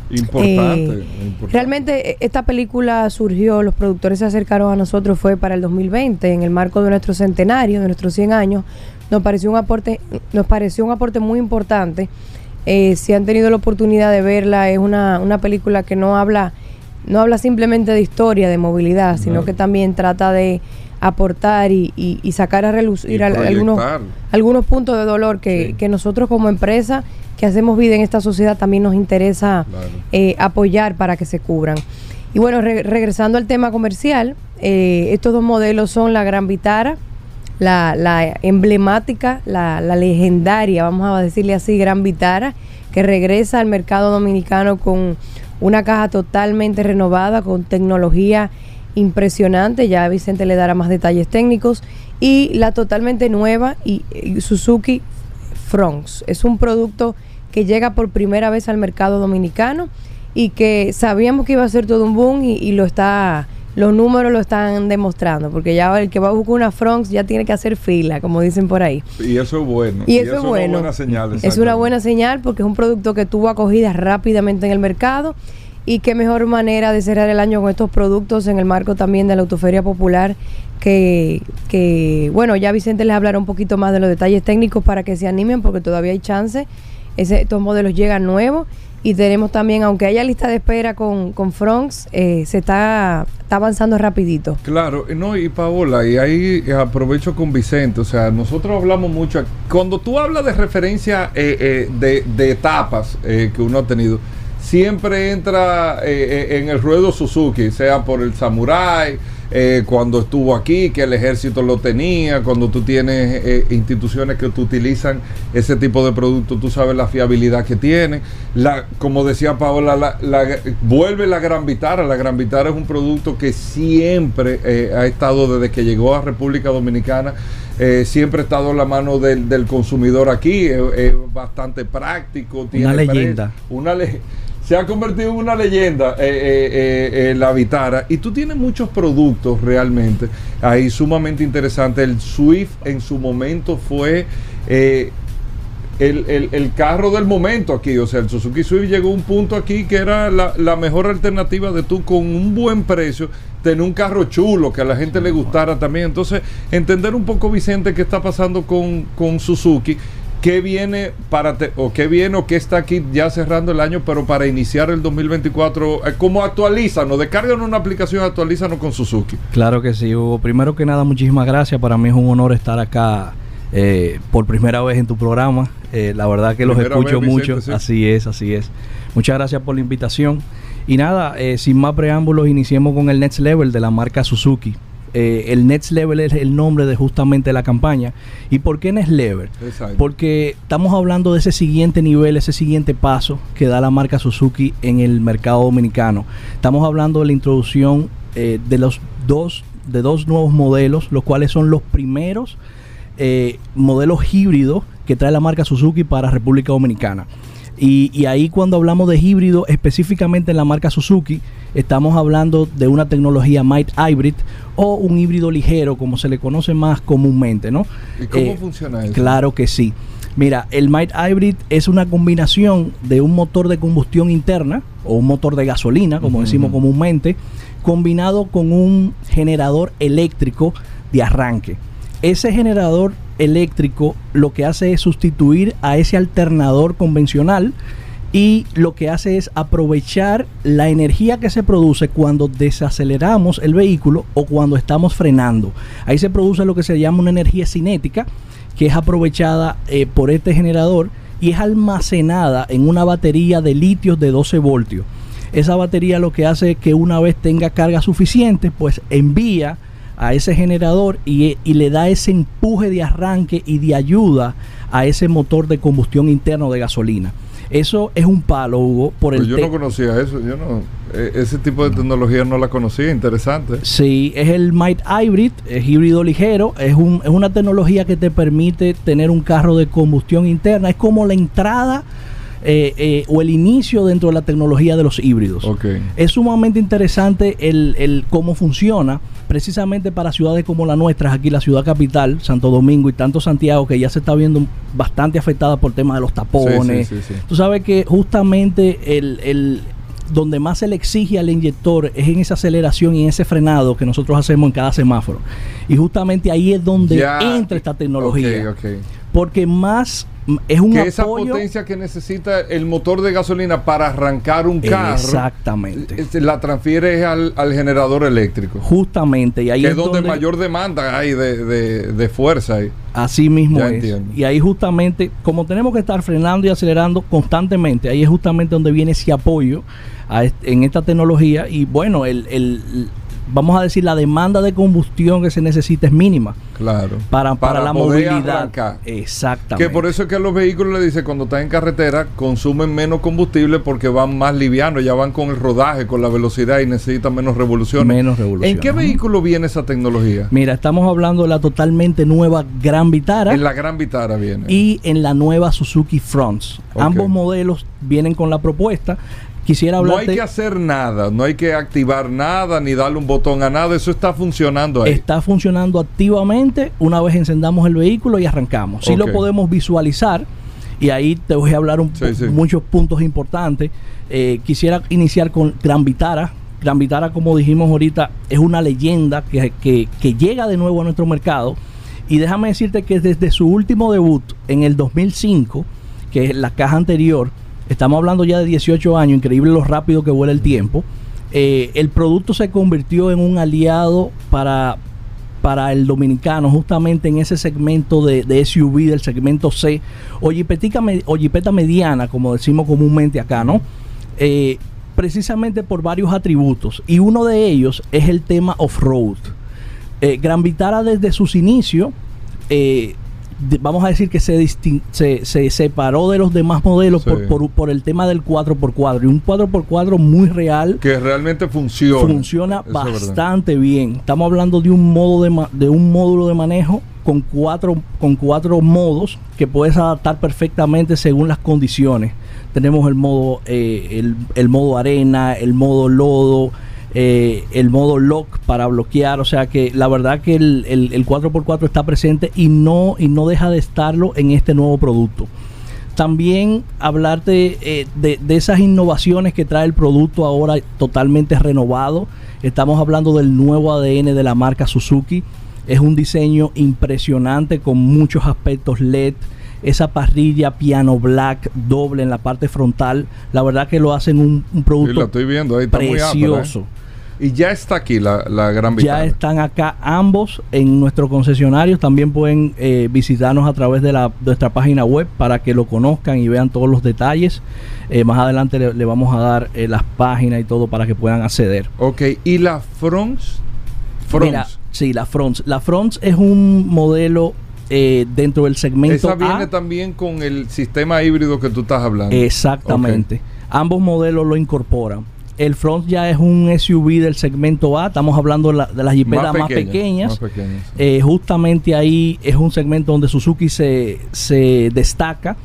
Importante, eh, importante. Realmente eh, esta película surgió, los productores se acercaron a nosotros, fue para el 2020, en el marco de nuestro centenario, de nuestros 100 años. Nos pareció un aporte, nos pareció un aporte muy importante. Eh, si han tenido la oportunidad de verla, es una, una película que no habla, no habla simplemente de historia, de movilidad, sino que también trata de aportar y, y- y sacar a relucir al- algunos, algunos puntos de dolor que, que nosotros como empresa que hacemos vida en esta sociedad también nos interesa eh, apoyar para que se cubran. Y bueno, re- regresando al tema comercial, eh, estos dos modelos son la Gran Vitara, la, la emblemática, la, la legendaria, vamos a decirle así, Gran Vitara, que regresa al mercado dominicano con una caja totalmente renovada, con tecnología impresionante. Ya Vicente le dará más detalles técnicos. Y la totalmente nueva y, y Suzuki Fronx. Es un producto que llega por primera vez al mercado dominicano y que sabíamos que iba a ser todo un boom y, y lo está los números lo están demostrando, porque ya el que va a buscar una Fronx ya tiene que hacer fila, como dicen por ahí. Y eso es bueno. Y eso es bueno. una buena señal. Es una buena señal porque es un producto que tuvo acogida rápidamente en el mercado y qué mejor manera de cerrar el año con estos productos en el marco también de la Autoferia Popular que, que bueno, ya Vicente les hablará un poquito más de los detalles técnicos para que se animen porque todavía hay chance. Ese, estos modelos llegan nuevos y tenemos también, aunque haya lista de espera con, con Fronx, eh, se está, está avanzando rapidito. Claro, no, y Paola, y ahí aprovecho con Vicente, o sea, nosotros hablamos mucho, cuando tú hablas de referencia eh, eh, de, de, etapas eh, que uno ha tenido, siempre entra en el ruedo Suzuki, sea por el Samurai, eh, cuando estuvo aquí, que el ejército lo tenía, cuando tú tienes eh, instituciones que utilizan ese tipo de producto, tú sabes la fiabilidad que tiene. La, como decía Paola, la, la, vuelve la Gran Vitara. La Gran Vitara es un producto que siempre eh, ha estado desde que llegó a República Dominicana. Eh, siempre ha estado en la mano del, del consumidor aquí, es bastante práctico. Tiene una leyenda. Una leyenda se ha convertido en una leyenda eh, eh, eh, la Vitara y tú tienes muchos productos realmente ahí sumamente interesantes. El Swift en su momento fue el, el, carro del momento aquí, o sea, el Suzuki Swift llegó a un punto aquí que era la, la mejor alternativa de tú con un buen precio tener un carro chulo que a la gente le gustara también. Entonces, entender un poco, Vicente, qué está pasando con, con Suzuki qué viene para te, o qué viene o qué está aquí ya cerrando el año, pero para iniciar el 2024, eh, ¿cómo actualízanos? Descargan una aplicación, actualízanos con Suzuki. Claro que sí, Hugo. Primero que nada, muchísimas gracias. Para mí es un honor estar acá eh, por primera vez en tu programa. Eh, la verdad que primera los escucho vez, Vicente, mucho. Sí. Así es, así es. Muchas gracias por la invitación. Y nada, eh, sin más preámbulos, iniciemos con el Next Level de la marca Suzuki. Eh, el Next Level es el nombre de justamente la campaña. ¿Y por qué Next Level? Exacto. Porque estamos hablando de ese siguiente nivel, ese siguiente paso que da la marca Suzuki en el mercado dominicano. Estamos hablando de la introducción eh, de los dos de dos nuevos modelos, los cuales son los primeros eh, modelos híbridos que trae la marca Suzuki para República Dominicana. Y, y, ahí cuando hablamos de híbrido, específicamente en la marca Suzuki, estamos hablando de una tecnología Might Hybrid o un híbrido ligero, como se le conoce más comúnmente, ¿no? ¿Y cómo eh, funciona eso? Claro que sí. Mira, el Might Hybrid es una combinación de un motor de combustión interna o un motor de gasolina, como uh -huh. decimos comúnmente, combinado con un generador eléctrico de arranque. Ese generador eléctrico lo que hace es sustituir a ese alternador convencional y lo que hace es aprovechar la energía que se produce cuando desaceleramos el vehículo o cuando estamos frenando. Ahí se produce lo que se llama una energía cinética que es aprovechada eh, por este generador y es almacenada en una batería de litios de 12 voltios. Esa batería lo que hace es que una vez tenga carga suficiente, pues envía a ese generador y, y, le da ese empuje de arranque y de ayuda a ese motor de combustión interno de gasolina. Eso es un palo, Hugo, por el pues Yo no conocía eso, yo no eh, ese tipo de tecnología no la conocía, interesante. Sí, es el Might Hybrid, es híbrido ligero, es, un, es una tecnología que te permite tener un carro de combustión interna, es como la entrada eh, eh, o el inicio dentro de la tecnología de los híbridos. Okay. Es sumamente interesante el, el, cómo funciona, precisamente para ciudades como la nuestra, aquí la ciudad capital, Santo Domingo y tanto Santiago, que ya se está viendo bastante afectada por temas de los tapones. Sí, sí, sí, Tú sabes que justamente el, el donde más se le exige al inyector es en esa aceleración y en ese frenado que nosotros hacemos en cada semáforo. Y justamente ahí es donde entra esta tecnología. Okay, okay. Porque más es un que apoyo. esa potencia que necesita el motor de gasolina para arrancar un carro exactamente la transfiere al, al generador eléctrico justamente y ahí que es donde, donde, mayor demanda hay de, de, de fuerza así mismo ya es entiendo. y ahí justamente como tenemos que estar frenando y acelerando constantemente ahí es justamente donde viene ese apoyo a, en esta tecnología y bueno el, el vamos a decir, la demanda de combustión que se necesita es mínima. Claro. Para, para, la poder movilidad. arrancar. Exactamente. Que por eso es que a los vehículos le dice cuando están en carretera consumen menos combustible porque van más livianos, ya van con el rodaje, con la velocidad y necesitan menos revoluciones. Menos revoluciones. ¿En qué vehículo viene esa tecnología? Mira, estamos hablando de la totalmente nueva Gran Vitara. En la Gran Vitara viene. y en la nueva Suzuki Fronts. Ambos modelos vienen con la propuesta. Quisiera no hay que hacer nada, no hay que activar nada ni darle un botón a nada, eso está funcionando ahí. Está funcionando activamente una vez encendamos el vehículo y arrancamos. Si Ok. lo podemos visualizar, y ahí te voy a hablar un, Sí, sí. muchos puntos importantes. Eh, quisiera iniciar con Gran Vitara. Gran Vitara, como dijimos ahorita, es una leyenda que, que- que llega de nuevo a nuestro mercado. Y déjame decirte que desde su último debut en el 2005, que es la caja anterior, estamos hablando ya de 18 años, increíble lo rápido que vuela el tiempo. eh, el producto se convirtió en un aliado para, para el dominicano, justamente en ese segmento de, SUV, del segmento C, o jipetica me- o jipeta mediana, como decimos comúnmente acá, ¿no? Eh, precisamente por varios atributos, y uno de ellos es el tema off-road. Eh, Gran Vitara desde sus inicios, eh, vamos a decir que se, se, se separó de los demás modelos Sí. por, por- por el tema del 4x4, y un 4x4 muy real, Que realmente funciona. funciona Eso es verdad. bastante bien. Estamos hablando de un modo de, ma- de un módulo de manejo con cuatro con cuatro modos que puedes adaptar perfectamente según las condiciones. Tenemos el modo eh, el, el modo arena, el modo lodo, eh, el modo lock para bloquear. O sea que la verdad que el, el- el 4x4 está presente y no y no deja de estarlo en este nuevo producto también hablarte eh, de, de esas innovaciones que trae el producto ahora totalmente renovado. Estamos hablando del nuevo ADN de la marca Suzuki. Es un diseño impresionante con muchos aspectos LED. Esa parrilla piano black doble en la parte frontal. La verdad que lo hacen un, un Sí, producto la estoy viendo, ahí está muy precioso. ¿eh? Y ya está aquí la, la Gran. Ya están acá ambos en nuestro concesionario. También pueden eh, visitarnos a través de, la, nuestra página web para que lo conozcan y vean todos los detalles. Eh, más adelante le, le vamos a dar eh, las páginas y todo para que puedan acceder. Ok, ¿y la Fronts? Fronts. Mira, sí, la Fronts. La Fronts es un modelo eh, dentro del segmento Esa A. viene también con el sistema híbrido que tú estás hablando. Exactamente. Ambos modelos lo incorporan. El Front ya es un SUV del segmento A. Estamos hablando de, la- de las jipetas más, pequeña, pequeñas. más pequeñas. Eh, justamente ahí es un segmento donde Suzuki se, se destaca.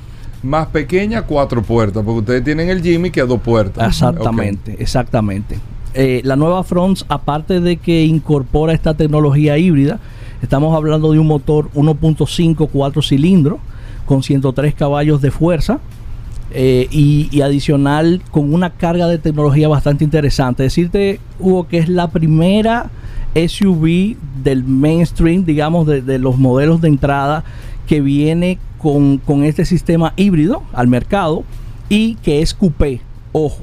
Más pequeña, cuatro puertas, porque ustedes tienen el Jimmy que a dos puertas. Exactamente, exactamente. Eh, la nueva Fronts, aparte de que incorpora esta tecnología híbrida, estamos hablando de un motor 1.5 4 cilindros con 103 caballos de fuerza eh, y, y adicional con una carga de tecnología bastante interesante. Decirte, Hugo, que es la primera SUV del mainstream, digamos, de, de los modelos de entrada que viene con, con este sistema híbrido al mercado y que es coupé. Ojo,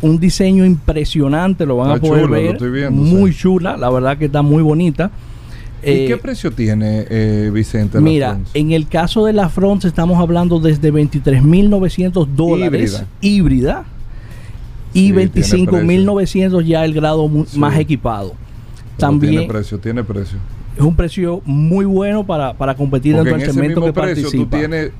un diseño impresionante, lo van a poder chula, ver. viendo, muy chula, la verdad que está muy bonita. ¿Y Eh, qué precio tiene, eh, Vicente? la Mira, en el caso de la Front estamos hablando desde 23.900 dólares híbrida, y Sí, tiene 25.900 ya el grado Sí. más equipado. Pero También Tiene precio, tiene precio. es un precio muy bueno para, para competir Porque dentro en del segmento que precio tú participa. tienes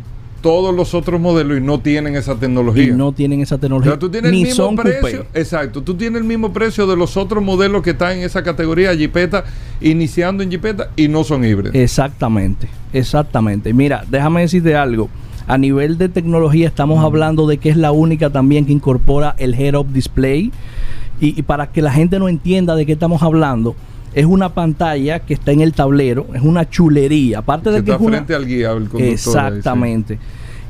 todos los otros modelos y no tienen esa tecnología. y no tienen esa O tecnología. sea, tú tienes ni el mismo son precio, coupé. exacto, tú tienes el mismo precio de los otros modelos que están en esa categoría Jeepeta, iniciando en Jeepeta y no son híbridos. Exactamente, exactamente. Mira, déjame decirte algo. A nivel de tecnología estamos hablando de que es la única también que incorpora el head-up display. Y, y para que la gente no entienda de qué estamos hablando, es una pantalla que está en el tablero, es una chulería. Aparte que de que está es una, frente al guía, el conductor. ahí, sí. Exactamente.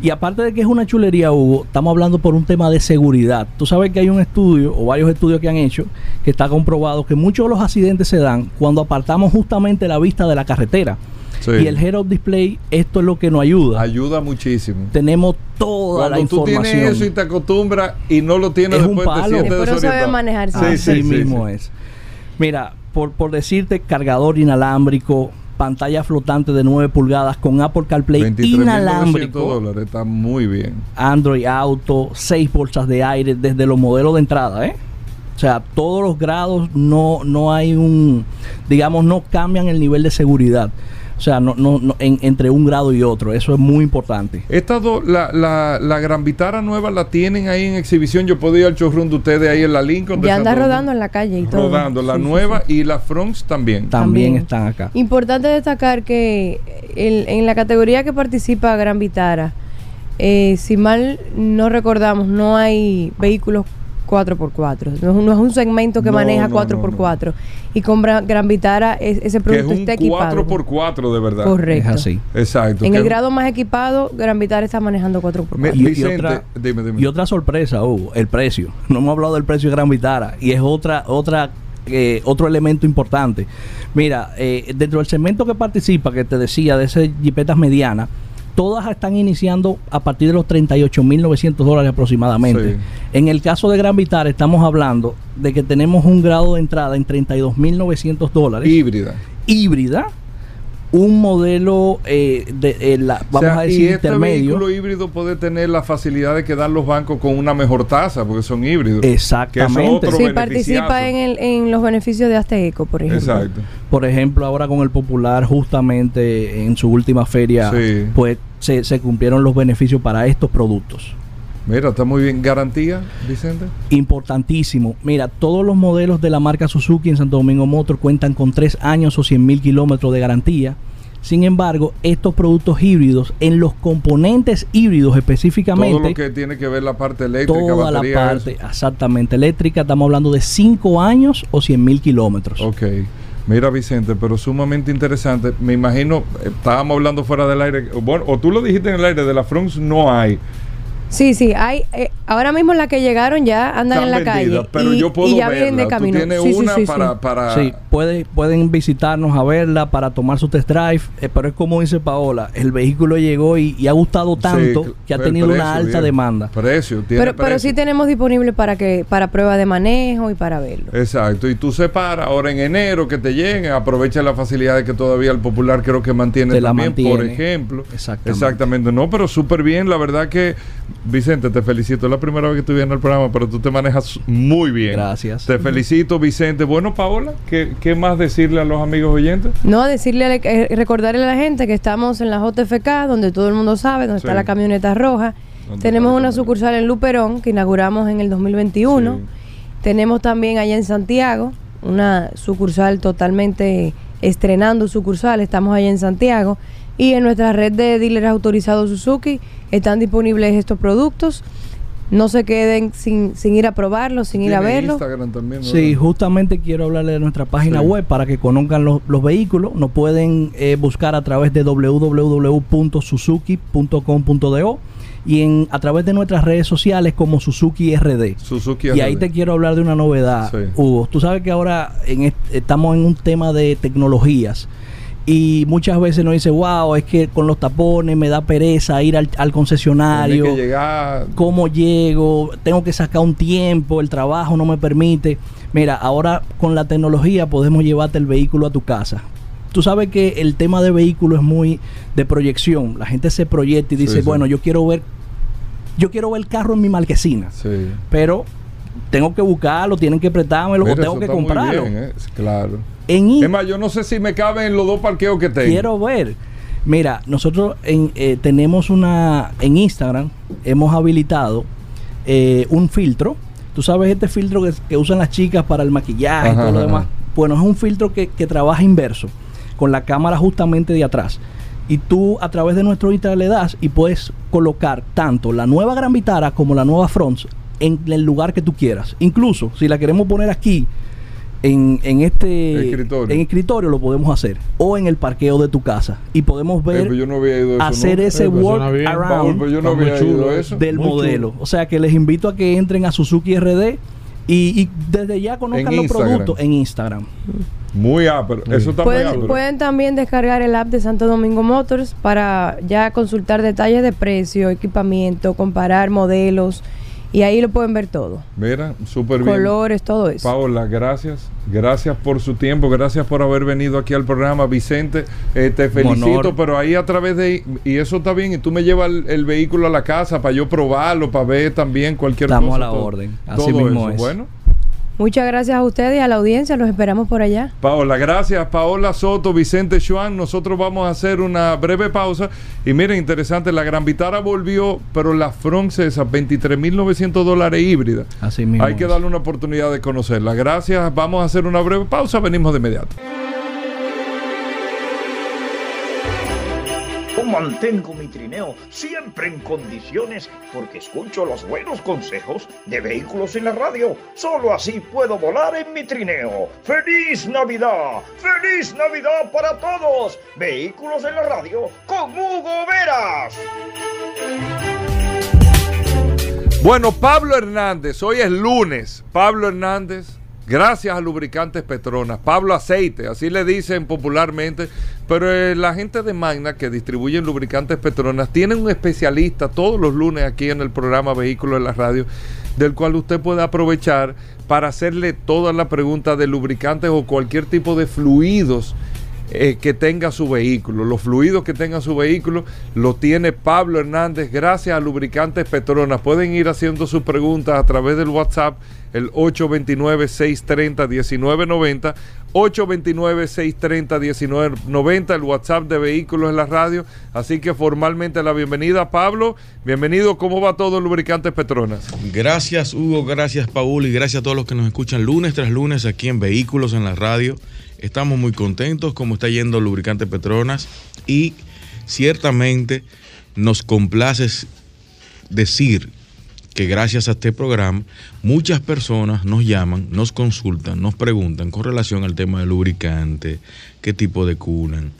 Y aparte de que es una chulería, Hugo, estamos hablando por un tema de seguridad. Tú sabes que hay un estudio, o varios estudios que han hecho, que está comprobado que muchos de los accidentes se dan cuando apartamos justamente la vista de la carretera. Sí. Y el head-up display, esto es lo que nos ayuda. Ayuda muchísimo. Tenemos toda la Cuando tú información. tienes eso y te acostumbras y no lo tienes Es un después, te palo. Después no sabe manejarse. Sí, Así sí, sí, mismo sí. es. Mira, por, por decirte, cargador inalámbrico, pantalla flotante de 9 pulgadas con Apple CarPlay 23.900 inalámbrico. dólares, está muy bien. Android Auto, 6 bolsas de aire desde los modelos de entrada, ¿eh? O sea, todos los grados no, no hay un, digamos, no cambian el nivel de seguridad. O sea, no, no, no- en- entre un grado y otro. Eso es muy importante. Estas dos, la, la, la Gran Vitara nueva la tienen ahí en exhibición. Yo puedo ir al showroom de ustedes ahí en la Lincoln. Ya anda rodando en la calle y todo. Rodando, la Sí, sí, nueva y la Fronts también. También, También. están acá. Importante destacar que el- en la categoría que participa Gran Vitara, eh, si mal no recordamos, no hay vehículos 4x4. No es un, no es un segmento que No, maneja no, 4x4. Y con Gran Vitara es- ese Que es producto un está equipado. 4x4 de verdad. Correcto. Es así. Exacto. En el grado más equipado, Gran Vitara está manejando 4x4. Me- Y- y Vicente, otra- dime, dime. Y otra sorpresa, Hugo, el precio. No hemos hablado del precio de Gran Vitara y es otra, otra, eh, otro elemento importante. Mira, eh, dentro del segmento que participa, que te decía, de esas jipetas medianas, todas están iniciando a partir de los 38.900 dólares aproximadamente. Sí. En el caso de Gran Vitara, estamos hablando de que tenemos un grado de entrada en 32.900 dólares. Híbrida. Híbrida. Un modelo de, eh, la- O vamos sea, a y decir, este intermedio. vehículo híbrido puede tener la facilidad de que dan los bancos con una mejor tasa, porque son híbridos. Exactamente. Sí, beneficiazo. participa en, el, en los beneficios de Azteco, por ejemplo. Exacto. Por ejemplo, ahora con el Popular, justamente en su última feria, Sí. pues se, se cumplieron los beneficios para estos productos. Mira, está muy bien. ¿Garantía, Vicente? Importantísimo. Mira, todos los modelos de la marca Suzuki en Santo Domingo Motor cuentan con tres años o 100 mil kilómetros de garantía. Sin embargo, estos productos híbridos, en los componentes híbridos Todo específicamente, lo que tiene que ver la parte eléctrica, toda la parte exactamente eléctrica, estamos hablando de 5 años o 100 mil kilómetros. Ok. Mira, Vicente, pero sumamente interesante. Me imagino, eh, estábamos hablando fuera del aire. Bueno, o tú lo dijiste en el aire, de la Fronts no hay. Sí, sí, hay. eh, ahora mismo las que llegaron ya andan Están en la vendidas, calle. pero y, yo puedo y ya vienen de verla. Tú camino. tienes Sí, una sí, sí. para, para... Sí, puede- pueden visitarnos a verla para tomar su test drive, eh, pero es como dice Paola, el vehículo llegó y, y ha gustado tanto Sí, que ha tenido precio, una alta bien. demanda. Precio, tiene Pero, pero precio. sí tenemos disponible para que para prueba de manejo y para verlo. Exacto, y tú separas ahora en enero que te lleguen, aprovecha la facilidad de que todavía el popular creo que mantiene Te la también, por mantiene. ejemplo. Exactamente. Exactamente, no, pero súper bien, la verdad que, Vicente, te felicito, es la primera vez que estoy viendo el programa, pero tú te manejas muy bien. Gracias. Te felicito, Vicente. Bueno, Paola, ¿qué, qué más decirle a los amigos oyentes? No, decirle, eh, recordarle a la gente que estamos en la JFK, donde todo el mundo sabe, donde Sí. está la camioneta roja. ¿Dónde Tenemos una sucursal en Luperón que inauguramos en el 2021. Sí. Tenemos también allá en Santiago una sucursal totalmente estrenando sucursal. Estamos allá en Santiago. Y en nuestra red de dealers autorizados Suzuki están disponibles estos productos. No se queden sin, sin ir a probarlos, sin ir a verlos. Instagram también, Sí, justamente quiero hablarle de nuestra página Sí. web para que conozcan los, los vehículos. Nos pueden eh, buscar a través de www.suzuki.com.do y en, a través de nuestras redes sociales como Suzuki RD. Suzuki Y ahí RD. te quiero hablar de una novedad, Sí. Hugo. Tú sabes que ahora en est- estamos en un tema de tecnologías y muchas veces nos dice, wow, es que con los tapones me da pereza ir al, al concesionario. Tiene que llegar ¿Cómo llego? Tengo que sacar un tiempo, el trabajo no me permite. Mira, ahora con la tecnología podemos llevarte el vehículo a tu casa. Tú sabes que el tema de vehículo es muy de proyección. La gente se proyecta y dice, Sí, sí. bueno, yo quiero ver, yo quiero ver el carro en mi marquesina, Sí. pero tengo que buscarlo, tienen que prestármelo Mira, o tengo que comprarlo. bien, ¿eh? Claro. En i- Es más, yo no sé si me caben en los dos parqueos que tengo. Quiero ver. Mira, nosotros en, eh, tenemos una en Instagram hemos habilitado eh, un filtro. Tú sabes este filtro que, que usan las chicas para el maquillaje y todo lo ajá. demás. Bueno, es un filtro que, que trabaja inverso, con la cámara justamente de atrás. Y tú a través de nuestro Instagram le das y puedes colocar tanto la nueva Gran Vitara como la nueva Fronts en el lugar que tú quieras. Incluso si la queremos poner aquí en, en este Escritorio. en escritorio lo podemos hacer o en el parqueo de tu casa y podemos Eh, ver pero yo no había ido a eso, hacer ¿no? ese Eh, pues work bien. Around pero yo no Está muy había chulo ido a eso. eso. del Muy modelo. O sea que les invito a que entren a Suzuki RD y, y desde ya conozcan En los Instagram. productos en Instagram. Muy ápero. Eso está muy Pueden, ápero. pueden también descargar el app de Santo Domingo Motors para ya consultar detalles de precio, equipamiento, comparar modelos y ahí lo pueden ver todo. Mira, súper bien. Colores, todo eso. Paola, gracias. Gracias por su tiempo, gracias por haber venido aquí al programa. Vicente, eh, te felicito, honor. pero ahí a través de... Y eso está bien, y tú me llevas el, el vehículo a la casa para yo probarlo, para ver también cualquier Estamos cosa. a la todo- orden. Así todo mismo eso. es. Bueno, Muchas gracias a ustedes y a la audiencia. Los esperamos por allá. Paola, gracias. Paola Soto, Vicente Schwan. Nosotros vamos a hacer una breve pausa. Y miren, interesante, la Gran Vitara volvió, pero la francesa, 23.900 dólares híbrida. Así mismo. Hay que darle una oportunidad de conocerla. Gracias. Vamos a hacer una breve pausa. Venimos de inmediato. Mantengo mi trineo siempre en condiciones porque escucho los buenos consejos de vehículos en la radio. Solo así puedo volar en mi trineo. ¡Feliz Navidad! ¡Feliz Navidad para todos! Vehículos en la radio con Hugo Veras. Bueno, Pablo Hernández, hoy es lunes. Pablo Hernández, gracias a Lubricantes Petronas. Pablo Aceite, así le dicen popularmente. Pero eh, la gente de Magna que distribuye Lubricantes Petronas tienen un especialista todos los lunes aquí en el programa Vehículos en la Radio, del cual usted puede aprovechar para hacerle todas las preguntas de lubricantes o cualquier tipo de fluidos eh, que tenga su vehículo. Los fluidos que tenga su vehículo lo tiene Pablo Hernández gracias a Lubricantes Petronas. Pueden ir haciendo sus preguntas a través del WhatsApp, el 829-630-1990. 829-630-1990, el WhatsApp de Vehículos en la Radio. Así que formalmente la bienvenida, Pablo. Bienvenido, ¿cómo va todo Lubricantes Petronas? Gracias Hugo, gracias Paul y gracias a todos los que nos escuchan lunes tras lunes aquí en Vehículos en la Radio. Estamos muy contentos como está yendo Lubricante Petronas y ciertamente nos complace decir que gracias a este programa muchas personas nos llaman, nos consultan, nos preguntan con relación al tema del lubricante, qué tipo de culan,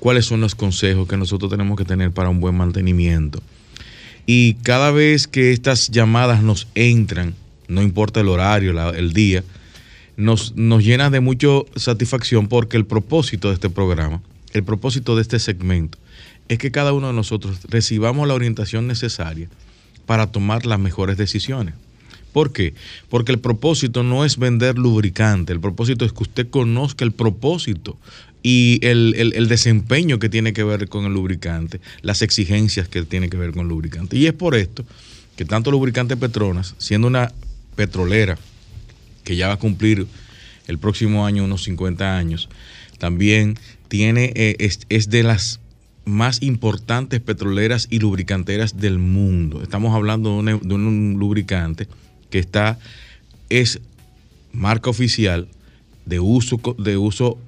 cuáles son los consejos que nosotros tenemos que tener para un buen mantenimiento. Y cada vez que estas llamadas nos entran, no importa el horario, el día, nos, nos llena de mucha satisfacción porque el propósito de este programa, el propósito de este segmento, es que cada uno de nosotros recibamos la orientación necesaria para tomar las mejores decisiones. ¿Por qué? Porque el propósito no es vender lubricante, el propósito es que usted conozca el propósito y el, el- desempeño que tiene que ver con el lubricante, las exigencias que tiene que ver con el lubricante. Y es por esto que tanto Lubricante Petronas, siendo una petrolera que ya va a cumplir el próximo año unos 50 años, también tiene, eh, es, es de las más importantes petroleras y lubricanteras del mundo. Estamos hablando de un, lubricante que está, es marca oficial de uso, de uso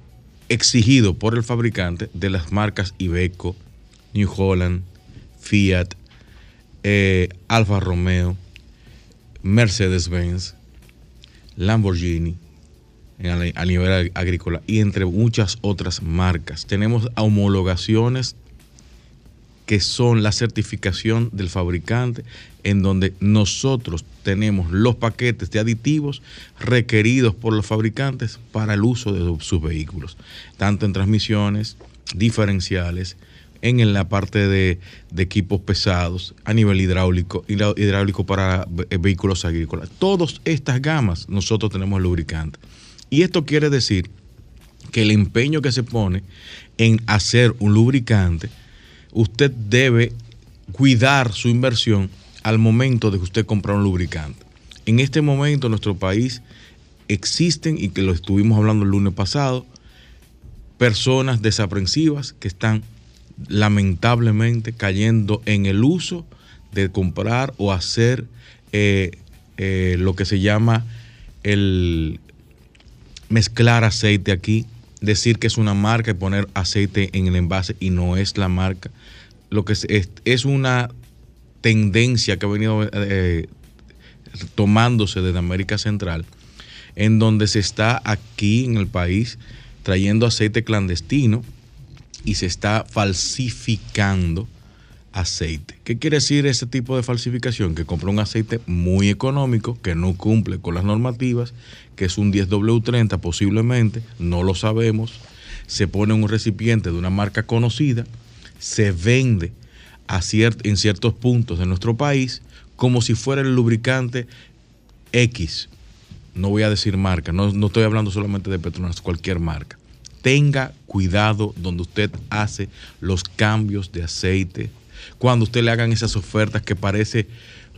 exigido por el fabricante de las marcas Iveco, New Holland, Fiat, eh, Alfa Romeo, Mercedes-Benz, Lamborghini a nivel ag- agrícola y entre muchas otras marcas. Tenemos homologaciones que son la certificación del fabricante en donde nosotros tenemos los paquetes de aditivos requeridos por los fabricantes para el uso de sus vehículos, tanto en transmisiones, diferenciales, en la parte de, equipos pesados, a nivel hidráulico, hidráulico para ve- vehículos agrícolas. Todas estas gamas nosotros tenemos lubricante. Y esto quiere decir que el empeño que se pone en hacer un lubricante, usted debe cuidar su inversión al momento de que usted compra un lubricante. En este momento en nuestro país existen, y que lo estuvimos hablando el lunes pasado, personas desaprensivas que están lamentablemente cayendo en el uso de comprar o hacer eh, eh, lo que se llama el mezclar aceite aquí, decir que es una marca y poner aceite en el envase y no es la marca. Lo que es, es, una tendencia que ha venido eh, tomándose desde América Central, en donde se está aquí en el país trayendo aceite clandestino y se está falsificando aceite. ¿Qué quiere decir ese tipo de falsificación? Que compra un aceite muy económico, que no cumple con las normativas, que es un 10W30 posiblemente, no lo sabemos, se pone en un recipiente de una marca conocida, se vende a en ciertos puntos de nuestro país como si fuera el lubricante X. No voy a decir marca, no, no estoy hablando solamente de Petronas, cualquier marca. Tenga cuidado donde usted hace los cambios de aceite. Cuando usted le hagan esas ofertas que parece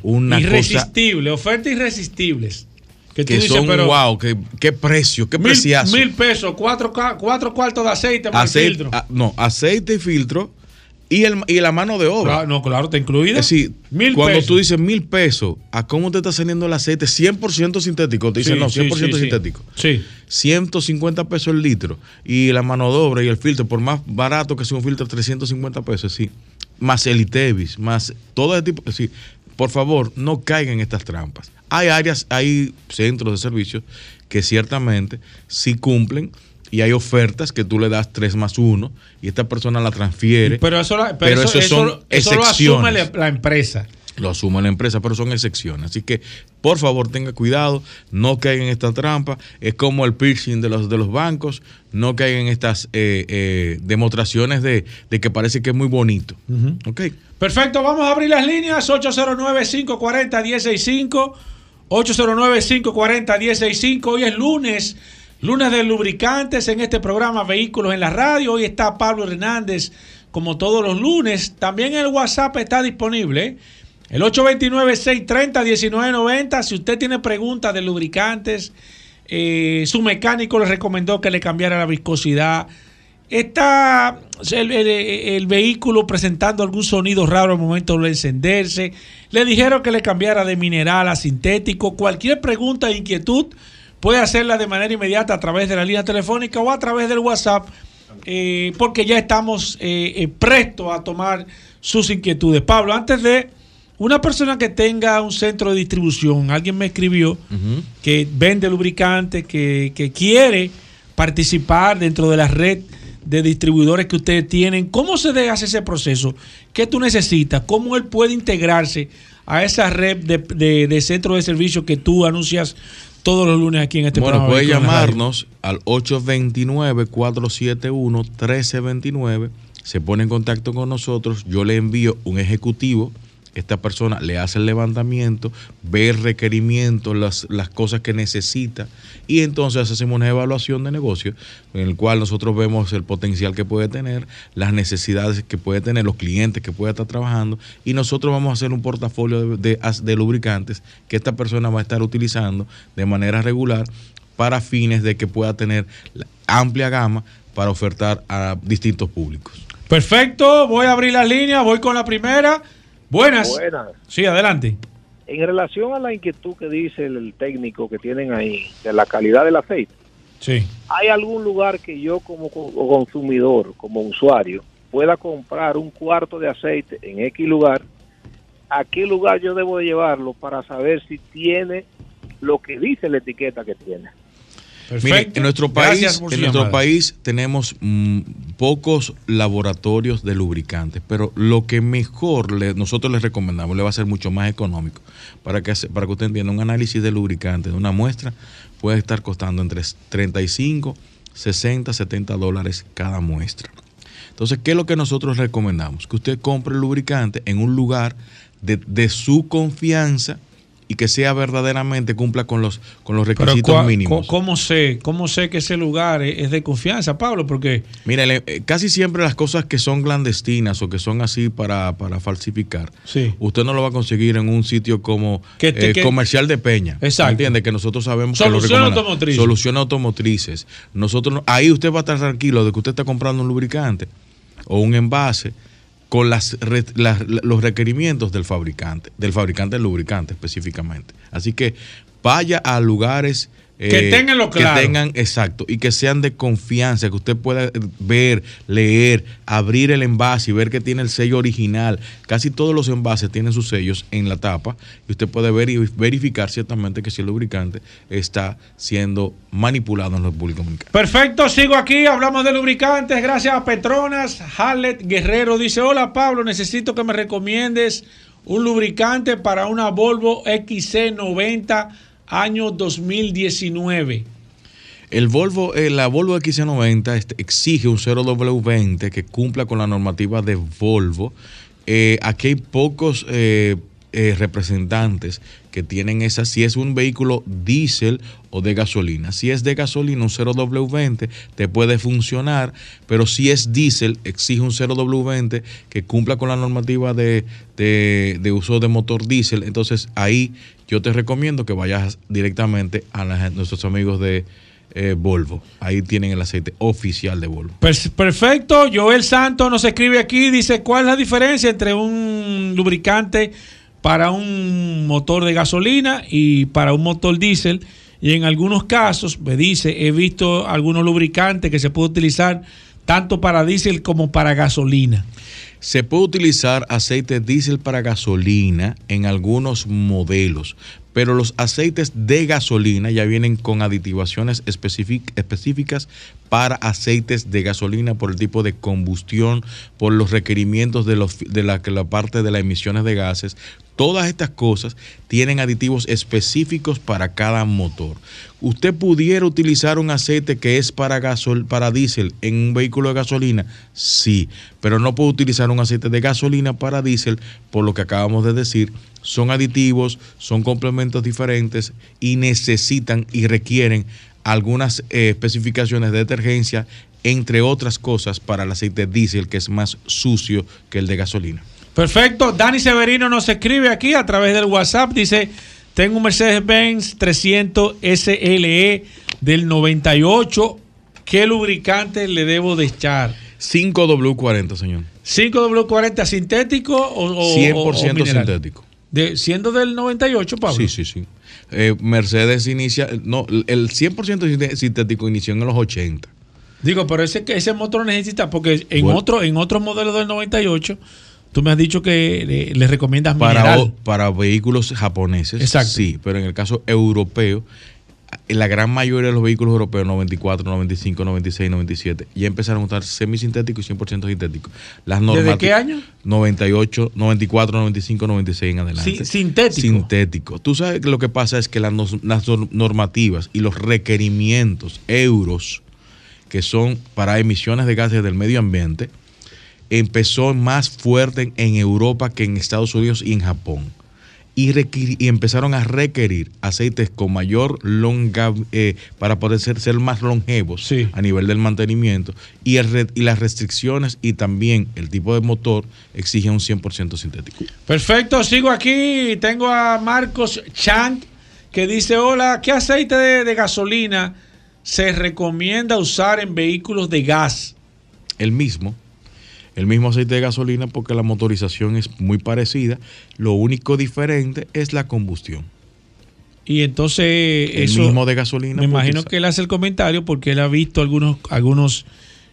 una cosa Irresistible, ofertas irresistibles. Que que, tú dices, son pero- wow, que, qué precio, qué preciazo. mil pesos, cuatro, cuatro cuartos de aceite para el Aceite- filtro. ah, no, aceite y filtro y, el, y la mano de obra. Claro, no, claro, está incluida. Es decir, Mil cuando pesos. tú dices mil pesos, ¿a cómo te está saliendo el aceite? 100% sintético. Te dicen, Sí, no, sí, 100% sí, sí. sintético. Sí. 150 pesos el litro. Y la mano de obra y el filtro, por más barato que sea un filtro, 350 pesos, sí. Más el ITEVIS, más todo ese tipo. Sí. Por favor, no caigan en estas trampas. Hay áreas, hay centros de servicios que ciertamente sí cumplen y hay ofertas que tú le das 3 más 1 y esta persona la transfiere. Pero eso, la- pero eso, esos son eso- eso lo asume la empresa. Lo asume la empresa, pero son excepciones. Así que, por favor, tenga cuidado, no caigan en esta trampa. Es como el piercing de los, de los bancos, no caigan en estas eh, eh, demostraciones de, de que parece que es muy bonito. ¿Ok? Perfecto, vamos a abrir las líneas 809-540-165. 809-540-165. Hoy es lunes, lunes de lubricantes en este programa Vehículos en la Radio. Hoy está Pablo Hernández, como todos los lunes. También el WhatsApp está disponible. ¿eh? El 829-630-1990. Si usted tiene preguntas de lubricantes, eh, su mecánico le recomendó que le cambiara la viscosidad. Está el, vehículo presentando algún sonido raro al momento de encenderse. Le dijeron que le cambiara de mineral a sintético. Cualquier pregunta e inquietud puede hacerla de manera inmediata a través de la línea telefónica o a través del WhatsApp, eh, porque ya estamos eh, eh, prestos a tomar sus inquietudes. Pablo, antes de una persona que tenga un centro de distribución, alguien me escribió que vende lubricantes, que, que quiere participar dentro de la red de distribuidores que ustedes tienen. ¿Cómo se debe hacer ese proceso? ¿Qué tú necesitas? ¿Cómo él puede integrarse a esa red de, de, de centros de servicio que tú anuncias todos los lunes aquí en este Bueno, programa? puede la Radio? llamarnos al 829-471-1329. Se pone en contacto con nosotros. Yo le envío un ejecutivo. Esta persona le hace el levantamiento, ve el requerimiento, las, las cosas que necesita y entonces hacemos una evaluación de negocio en el cual nosotros vemos el potencial que puede tener, las necesidades que puede tener, los clientes que puede estar trabajando y nosotros vamos a hacer un portafolio de, de- lubricantes que esta persona va a estar utilizando de manera regular para fines de que pueda tener amplia gama para ofertar a distintos públicos. Perfecto, voy a abrir la línea, voy con la primera. Buenas. Buenas. Sí, adelante. En relación a la inquietud que dice el, técnico que tienen ahí de la calidad del aceite, Sí. ¿hay algún lugar que yo como co- consumidor, como usuario, pueda comprar un cuarto de aceite en X lugar? ¿A qué lugar yo debo de llevarlo para saber si tiene lo que dice la etiqueta que tiene? Mire, en nuestro país, en nuestro país tenemos mm, pocos laboratorios de lubricantes, pero lo que mejor le- nosotros les recomendamos le va a ser mucho más económico para que para que usted entienda un análisis de lubricante de una muestra puede estar costando entre 35, 60, 70 dólares cada muestra. Entonces, ¿qué es lo que nosotros recomendamos? Que usted compre el lubricante en un lugar de, de su confianza y que sea verdaderamente cumpla con los con los requisitos mínimos. ¿cómo sé, ¿Cómo sé que ese lugar es, de confianza, Pablo? Porque Mira, eh, casi siempre las cosas que son clandestinas o que son así para, para falsificar, Sí. usted no lo va a conseguir en un sitio como Que te- eh, que- comercial de Peña. Exacto. ¿Entiende? Que nosotros sabemos que lo Solución automotriz. Solución automotrices. Nosotros, no- ahí usted va a estar tranquilo de que usted está comprando un lubricante o un envase con las, las- los requerimientos del fabricante, del fabricante del lubricante específicamente. Así que vaya a lugares eh, Que tengan lo claro. que tengan exacto y que sean de confianza, que usted pueda ver, leer, abrir el envase y ver que tiene el sello original. Casi todos los envases tienen sus sellos en la tapa y usted puede ver y verificar ciertamente que si el lubricante está siendo manipulado en la República Dominicana. Perfecto, sigo aquí, hablamos de lubricantes, gracias a Petronas. Halet Guerrero dice, hola Pablo, necesito que me recomiendes un lubricante para una Volvo XC90 año 2019. El Volvo, eh, la Volvo XC90 este, exige un 0W20 que cumpla con la normativa de Volvo. Eh, aquí hay pocos eh, representantes que tienen esa, si es un vehículo diésel o de gasolina. Si es de gasolina, un 0W20 te puede funcionar, pero si es diésel, exige un 0W20 que cumpla con la normativa de, de- de uso de motor diésel. Entonces ahí yo te recomiendo que vayas directamente a nuestros amigos de eh, Volvo. Ahí tienen el aceite oficial de Volvo. Per- Perfecto, Joel Santos nos escribe aquí, dice, ¿cuál es la diferencia entre un lubricante para un motor de gasolina y para un motor diésel? Y en algunos casos, me dice, he visto algunos lubricantes que se puede utilizar tanto para diésel como para gasolina. Se puede utilizar aceite diésel para gasolina en algunos modelos, pero los aceites de gasolina ya vienen con aditivaciones específic- específicas para aceites de gasolina por el tipo de combustión, por los requerimientos de, los, de la, la parte de las emisiones de gases. Todas estas cosas tienen aditivos específicos para cada motor. Usted pudiera utilizar un aceite que es para gasol, para diésel en un vehículo de gasolina, sí, pero no puede utilizar un aceite de gasolina para diésel por lo que acabamos de decir. Son aditivos, son complementos diferentes y necesitan y requieren algunas eh, especificaciones de detergencia, entre otras cosas, para el aceite diésel que es más sucio que el de gasolina. Perfecto, Dani Severino nos escribe aquí a través del WhatsApp, dice, tengo un Mercedes-Benz 300 SLE del 98, ¿qué lubricante le debo de echar? 5W40, señor. 5W40 sintético o, o- 100% o sintético. De, siendo del 98, Pablo. Sí, sí, sí. Eh, Mercedes inicia, no, el 100% sinte- sintético inició en los 80. Digo, pero ese, ese motor necesita, porque en Bueno. otro en otros modelos del 98, tú me has dicho que le, le recomiendas Para, mineral. o- para vehículos japoneses, Exacto. sí, pero en el caso europeo, la gran mayoría de los vehículos europeos, 94, 95, 96, 97, ya empezaron a usar semisintético y 100% sintético. Las ¿Desde qué año? 98, 94, 95, 96 en adelante. Sí, sintético. Sintético. Tú sabes que lo que pasa es que las, normativas y los requerimientos euros que son para emisiones de gases del medio ambiente empezó más fuerte en, Europa que en Estados Unidos y en Japón. Y, y empezaron a requerir aceites con mayor longa eh, para poder ser, ser más longevos a nivel del mantenimiento y, el y las restricciones y también el tipo de motor exige un 100% sintético. Perfecto, sigo aquí. Tengo a Marcos Chang que dice: Hola, ¿qué aceite de, de gasolina se recomienda usar en vehículos de gas? El mismo, el mismo aceite de gasolina porque la motorización es muy parecida, lo único diferente es la combustión. Y entonces El eso mismo de gasolina. me imagino que él hace el comentario porque él ha visto algunos algunos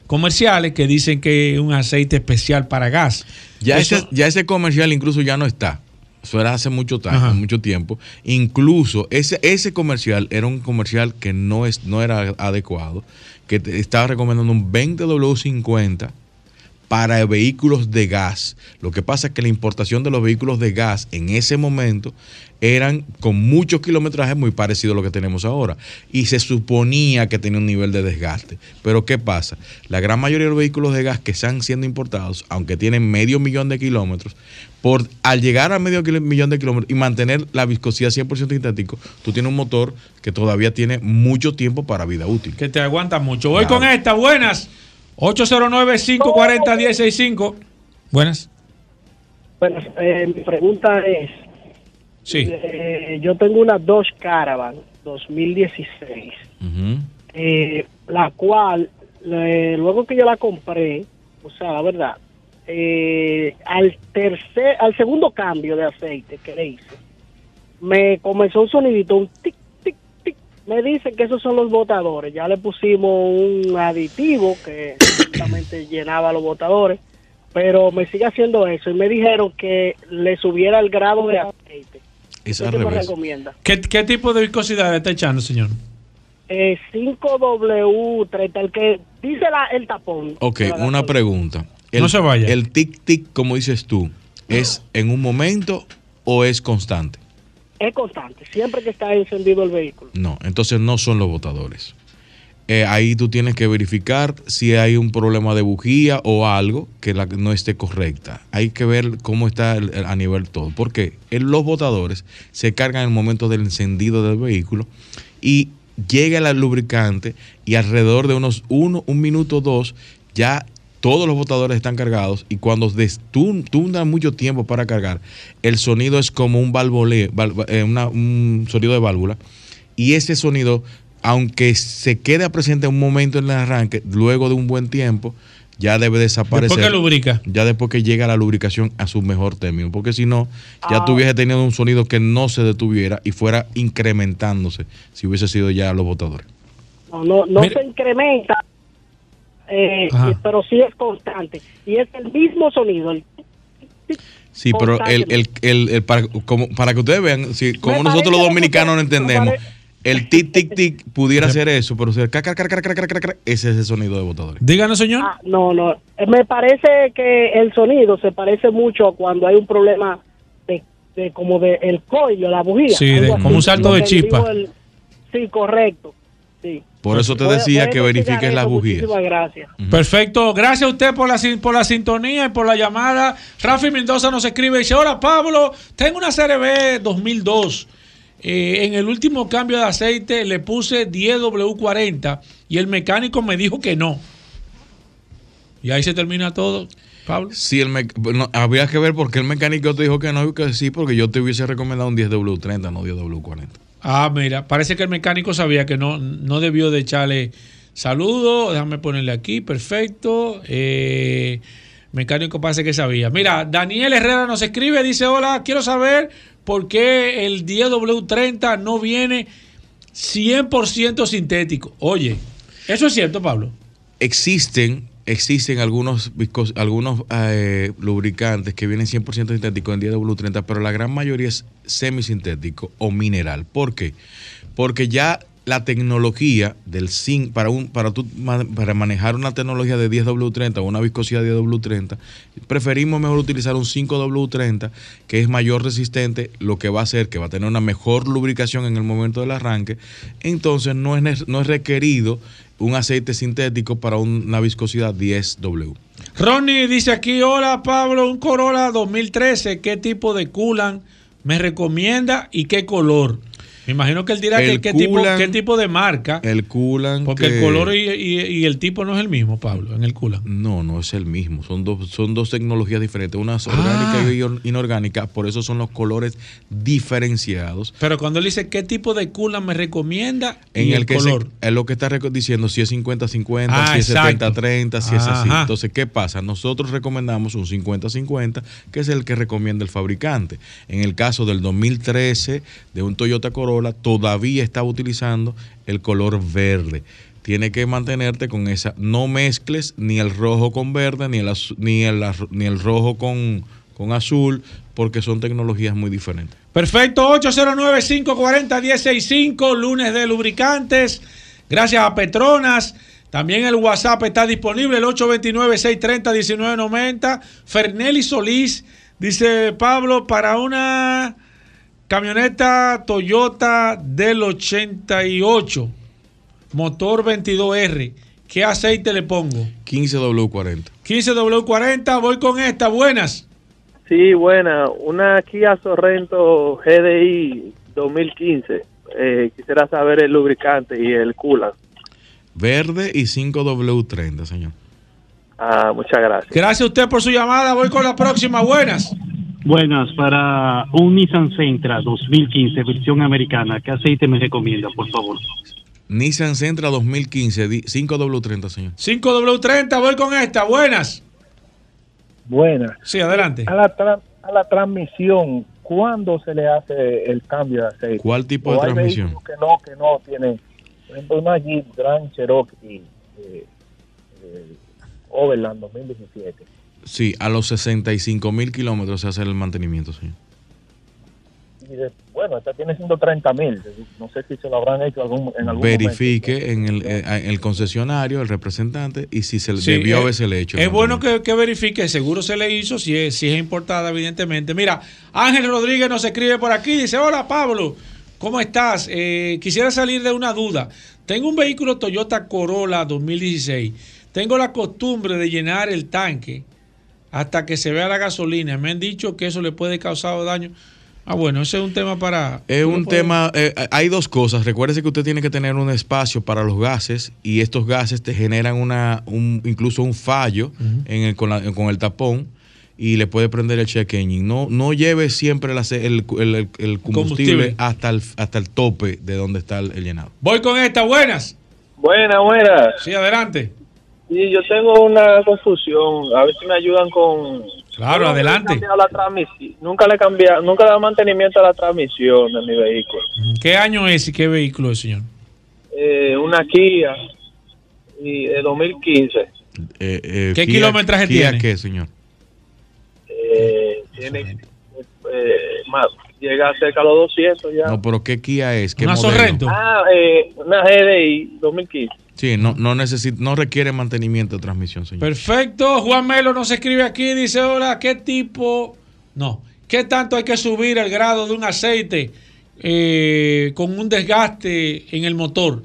comerciales que dicen que es un aceite especial para gas. Ya Eso- ese, ya ese comercial incluso ya no está. Eso era hace mucho, Ajá. mucho tiempo. Incluso ese, ese comercial era un comercial que no, es, no era adecuado, que te estaba recomendando un 20W50 para vehículos de gas. Lo que pasa es que la importación de los vehículos de gas en ese momento eran con muchos kilometrajes muy parecido a lo que tenemos ahora. Y se suponía que tenía un nivel de desgaste. Pero ¿qué pasa? La gran mayoría de los vehículos de gas que están siendo importados, aunque tienen medio millón de kilómetros, por, al llegar a medio kilo- millón de kilómetros y mantener la viscosidad 100% sintético, tú tienes un motor que todavía tiene mucho tiempo para vida útil. que te aguanta mucho. Voy Claro. con esta, buenas. 809-540-1065. Buenas. Bueno, eh, mi pregunta es, Sí. eh, yo tengo una Dodge Caravan 2016, eh, la cual eh, luego que yo la compré, o sea, la verdad, eh, al tercer, al segundo cambio de aceite que le hice, me comenzó un sonidito, un tic. Me dicen que esos son los botadores. Ya le pusimos un aditivo que *coughs* justamente llenaba los botadores, pero me sigue haciendo eso. Y me dijeron que le subiera el grado de aceite. Es ¿Usted al revés. recomienda? ¿Qué, qué tipo de viscosidad está echando, señor? Eh, 5W30, el que dice la, el tapón. Ok, una pregunta. No se vaya. El tic-tic, como dices tú, ¿es en un momento o es constante? Es constante, siempre que está encendido el vehículo. No, entonces no son los botadores. Eh, ahí tú tienes que verificar si hay un problema de bujía o algo que no esté correcta. Hay que ver cómo está a nivel todo. Porque el- los botadores se cargan en el momento del encendido del vehículo y llega el lubricante y alrededor de unos uno, un minuto, dos, ya todos los botadores están cargados y cuando das mucho tiempo para cargar, el sonido es como un valvoleo, val- eh, una- un sonido de válvula y ese sonido, aunque se quede presente un momento en el arranque, luego de un buen tiempo, ya debe desaparecer. Después que lubrica. Ya después que llega la lubricación a su mejor término, porque si no, ya Ah. tú hubiese tenido un sonido que no se detuviera y fuera incrementándose si hubiese sido ya los botadores. No, no, no Mira. se incrementa, eh, Ajá. pero sí es constante. Y es el mismo sonido. el- Sí, pero el, el, el, el- para, como, para que ustedes vean, si, como nosotros los dominicanos no entendemos, el tic, tic, tic pudiera ser eso, pero cac, cac, cac, cac, ese es el sonido de botadores. Díganos, señor. Ah, no, no. Eh, Me parece que el sonido se parece mucho a cuando hay un problema de, de como de el coil, la bujía. Sí, de- como un salto de chispa. sí, correcto. Sí. Por eso te decía que verifiques las bujías. Muchísimas gracias. Perfecto, gracias a usted por la, por la sintonía y por la llamada. Rafi Mendoza nos escribe y dice, hola Pablo, tengo una CRB 2002. Eh, en el último cambio de aceite le puse 10W40 y el mecánico me dijo que no. Y ahí se termina todo, Pablo. Sí, el mec- no, habría que ver por qué el mecánico te dijo que no y que sí, porque yo te hubiese recomendado un 10W30, no 10W40. Ah, mira, parece que el mecánico sabía que no, no debió de echarle saludo. Déjame ponerle aquí, perfecto. Eh, mecánico parece que sabía. Mira, Daniel Herrera nos escribe, dice, hola, quiero saber por qué el 10W30 no viene 100% sintético. Oye, ¿eso es cierto, Pablo? Existen, existen algunos, algunos eh, lubricantes que vienen 100% sintéticos en 10W30, pero la gran mayoría es semisintético o mineral. ¿Por qué? Porque ya la tecnología del zinc, para, un, para, ma- para manejar una tecnología de 10W30 o una viscosidad de 10W30, preferimos mejor utilizar un 5W30 que es mayor resistente, lo que va a hacer que va a tener una mejor lubricación en el momento del arranque. Entonces no es, no es requerido un aceite sintético para una viscosidad 10W. Ronnie dice aquí, hola Pablo, un Corolla 2013, ¿qué tipo de culan me recomienda y qué color? Me imagino que él dirá que qué tipo, Coolant- qué tipo de marca, El coolant. porque el color y, y- y el tipo no es el mismo, Pablo, en el Coolant. No, no es el mismo. Son dos, son dos tecnologías diferentes. Una es Ah. orgánica y or- inorgánica. Por eso son los colores diferenciados. Pero cuando él dice qué tipo de culan me recomienda En y el, el, que se- color. es lo que está diciendo si es 50-50, Ah, si es exacto. 70-30, si es así. Entonces, ¿qué pasa? Nosotros recomendamos un 50-50, que es el que recomienda el fabricante. En el caso del 2013 de un Toyota Corolla, todavía está utilizando el color verde. Tiene que mantenerte con esa. No mezcles ni el rojo con verde, ni el, ni el, ni el rojo con, con azul, porque son tecnologías muy diferentes. Perfecto, 809-540-165, lunes de lubricantes. Gracias a Petronas. También el WhatsApp está disponible, el 829-630-1990. Fernelli Solís, dice Pablo, para una camioneta Toyota del 88, motor 22R, ¿qué aceite le pongo? 15W40. 15W40, voy con esta, buenas. Sí, buena. Una Kia Sorrento GDI 2015. Eh, quisiera saber el lubricante y el coolant. Verde y 5W30, señor. Ah, muchas gracias. Gracias a usted por su llamada, voy con la próxima, buenas. Buenas, para un Nissan Sentra 2015, versión americana, ¿qué aceite me recomienda, por favor? Nissan Sentra 2015, di- 5W30, señor. 5W30, voy con esta, buenas. Buenas. Sí, adelante. A la, tra- a la transmisión, ¿cuándo se le hace el cambio de aceite? ¿Cuál tipo de ¿O hay transmisión? que no, que no tienen, por ejemplo, una Jeep Grand Cherokee eh, eh, Overland 2017. Sí, a los 65 mil kilómetros se hace el mantenimiento, señor. Y de- bueno, esta tiene 130 mil. No sé si se lo habrán hecho algún, en algún Verifique en el, eh, en el concesionario, el representante, y si se le Sí, debió eh, haberse le hecho. Es bueno que, que verifique, seguro se le hizo, si es, si es importada, evidentemente. Mira, Ángel Rodríguez nos escribe por aquí, dice, hola Pablo, ¿cómo estás? Eh, quisiera salir de una duda. Tengo un vehículo Toyota Corolla 2016. Tengo la costumbre de llenar el tanque hasta que se vea la gasolina. Me han dicho que eso le puede causar daño. Ah, bueno, ese es un tema para... Es un ¿Cómo puedo- tema, eh, hay dos cosas. Recuérdese que usted tiene que tener un espacio para los gases y estos gases te generan una, un, incluso un fallo en el, con, la- con el tapón y le puede prender el check engine. No, no lleve siempre el, ace- el, el- el- el combustible, Combustible. hasta el, hasta el tope de donde está el, el llenado. Voy con esta, buenas. Buena, buena. Sí, adelante. Sí, yo tengo una confusión. A ver si me ayudan con. Claro, Nunca le he adelante. la Nunca le he cambiado, nunca le he dado mantenimiento a la transmisión de mi vehículo. ¿Qué año es y qué vehículo es, señor? Eh, una Kia y de 2015. Eh, eh, ¿Qué Kia- kilometraje Kia tiene? qué, señor? Eh, tiene eh, más, llega cerca a los 200 ya. No, pero ¿qué Kia es? ¿Qué Una modelo? Sorrento. Ah, eh, una GDI 2015. Sí, no, no, necesita, no requiere mantenimiento de transmisión, señor. Perfecto. Juan Melo nos escribe aquí, dice, hola, ¿qué tipo? No. ¿Qué tanto hay que subir el grado de un aceite eh, con un desgaste en el motor?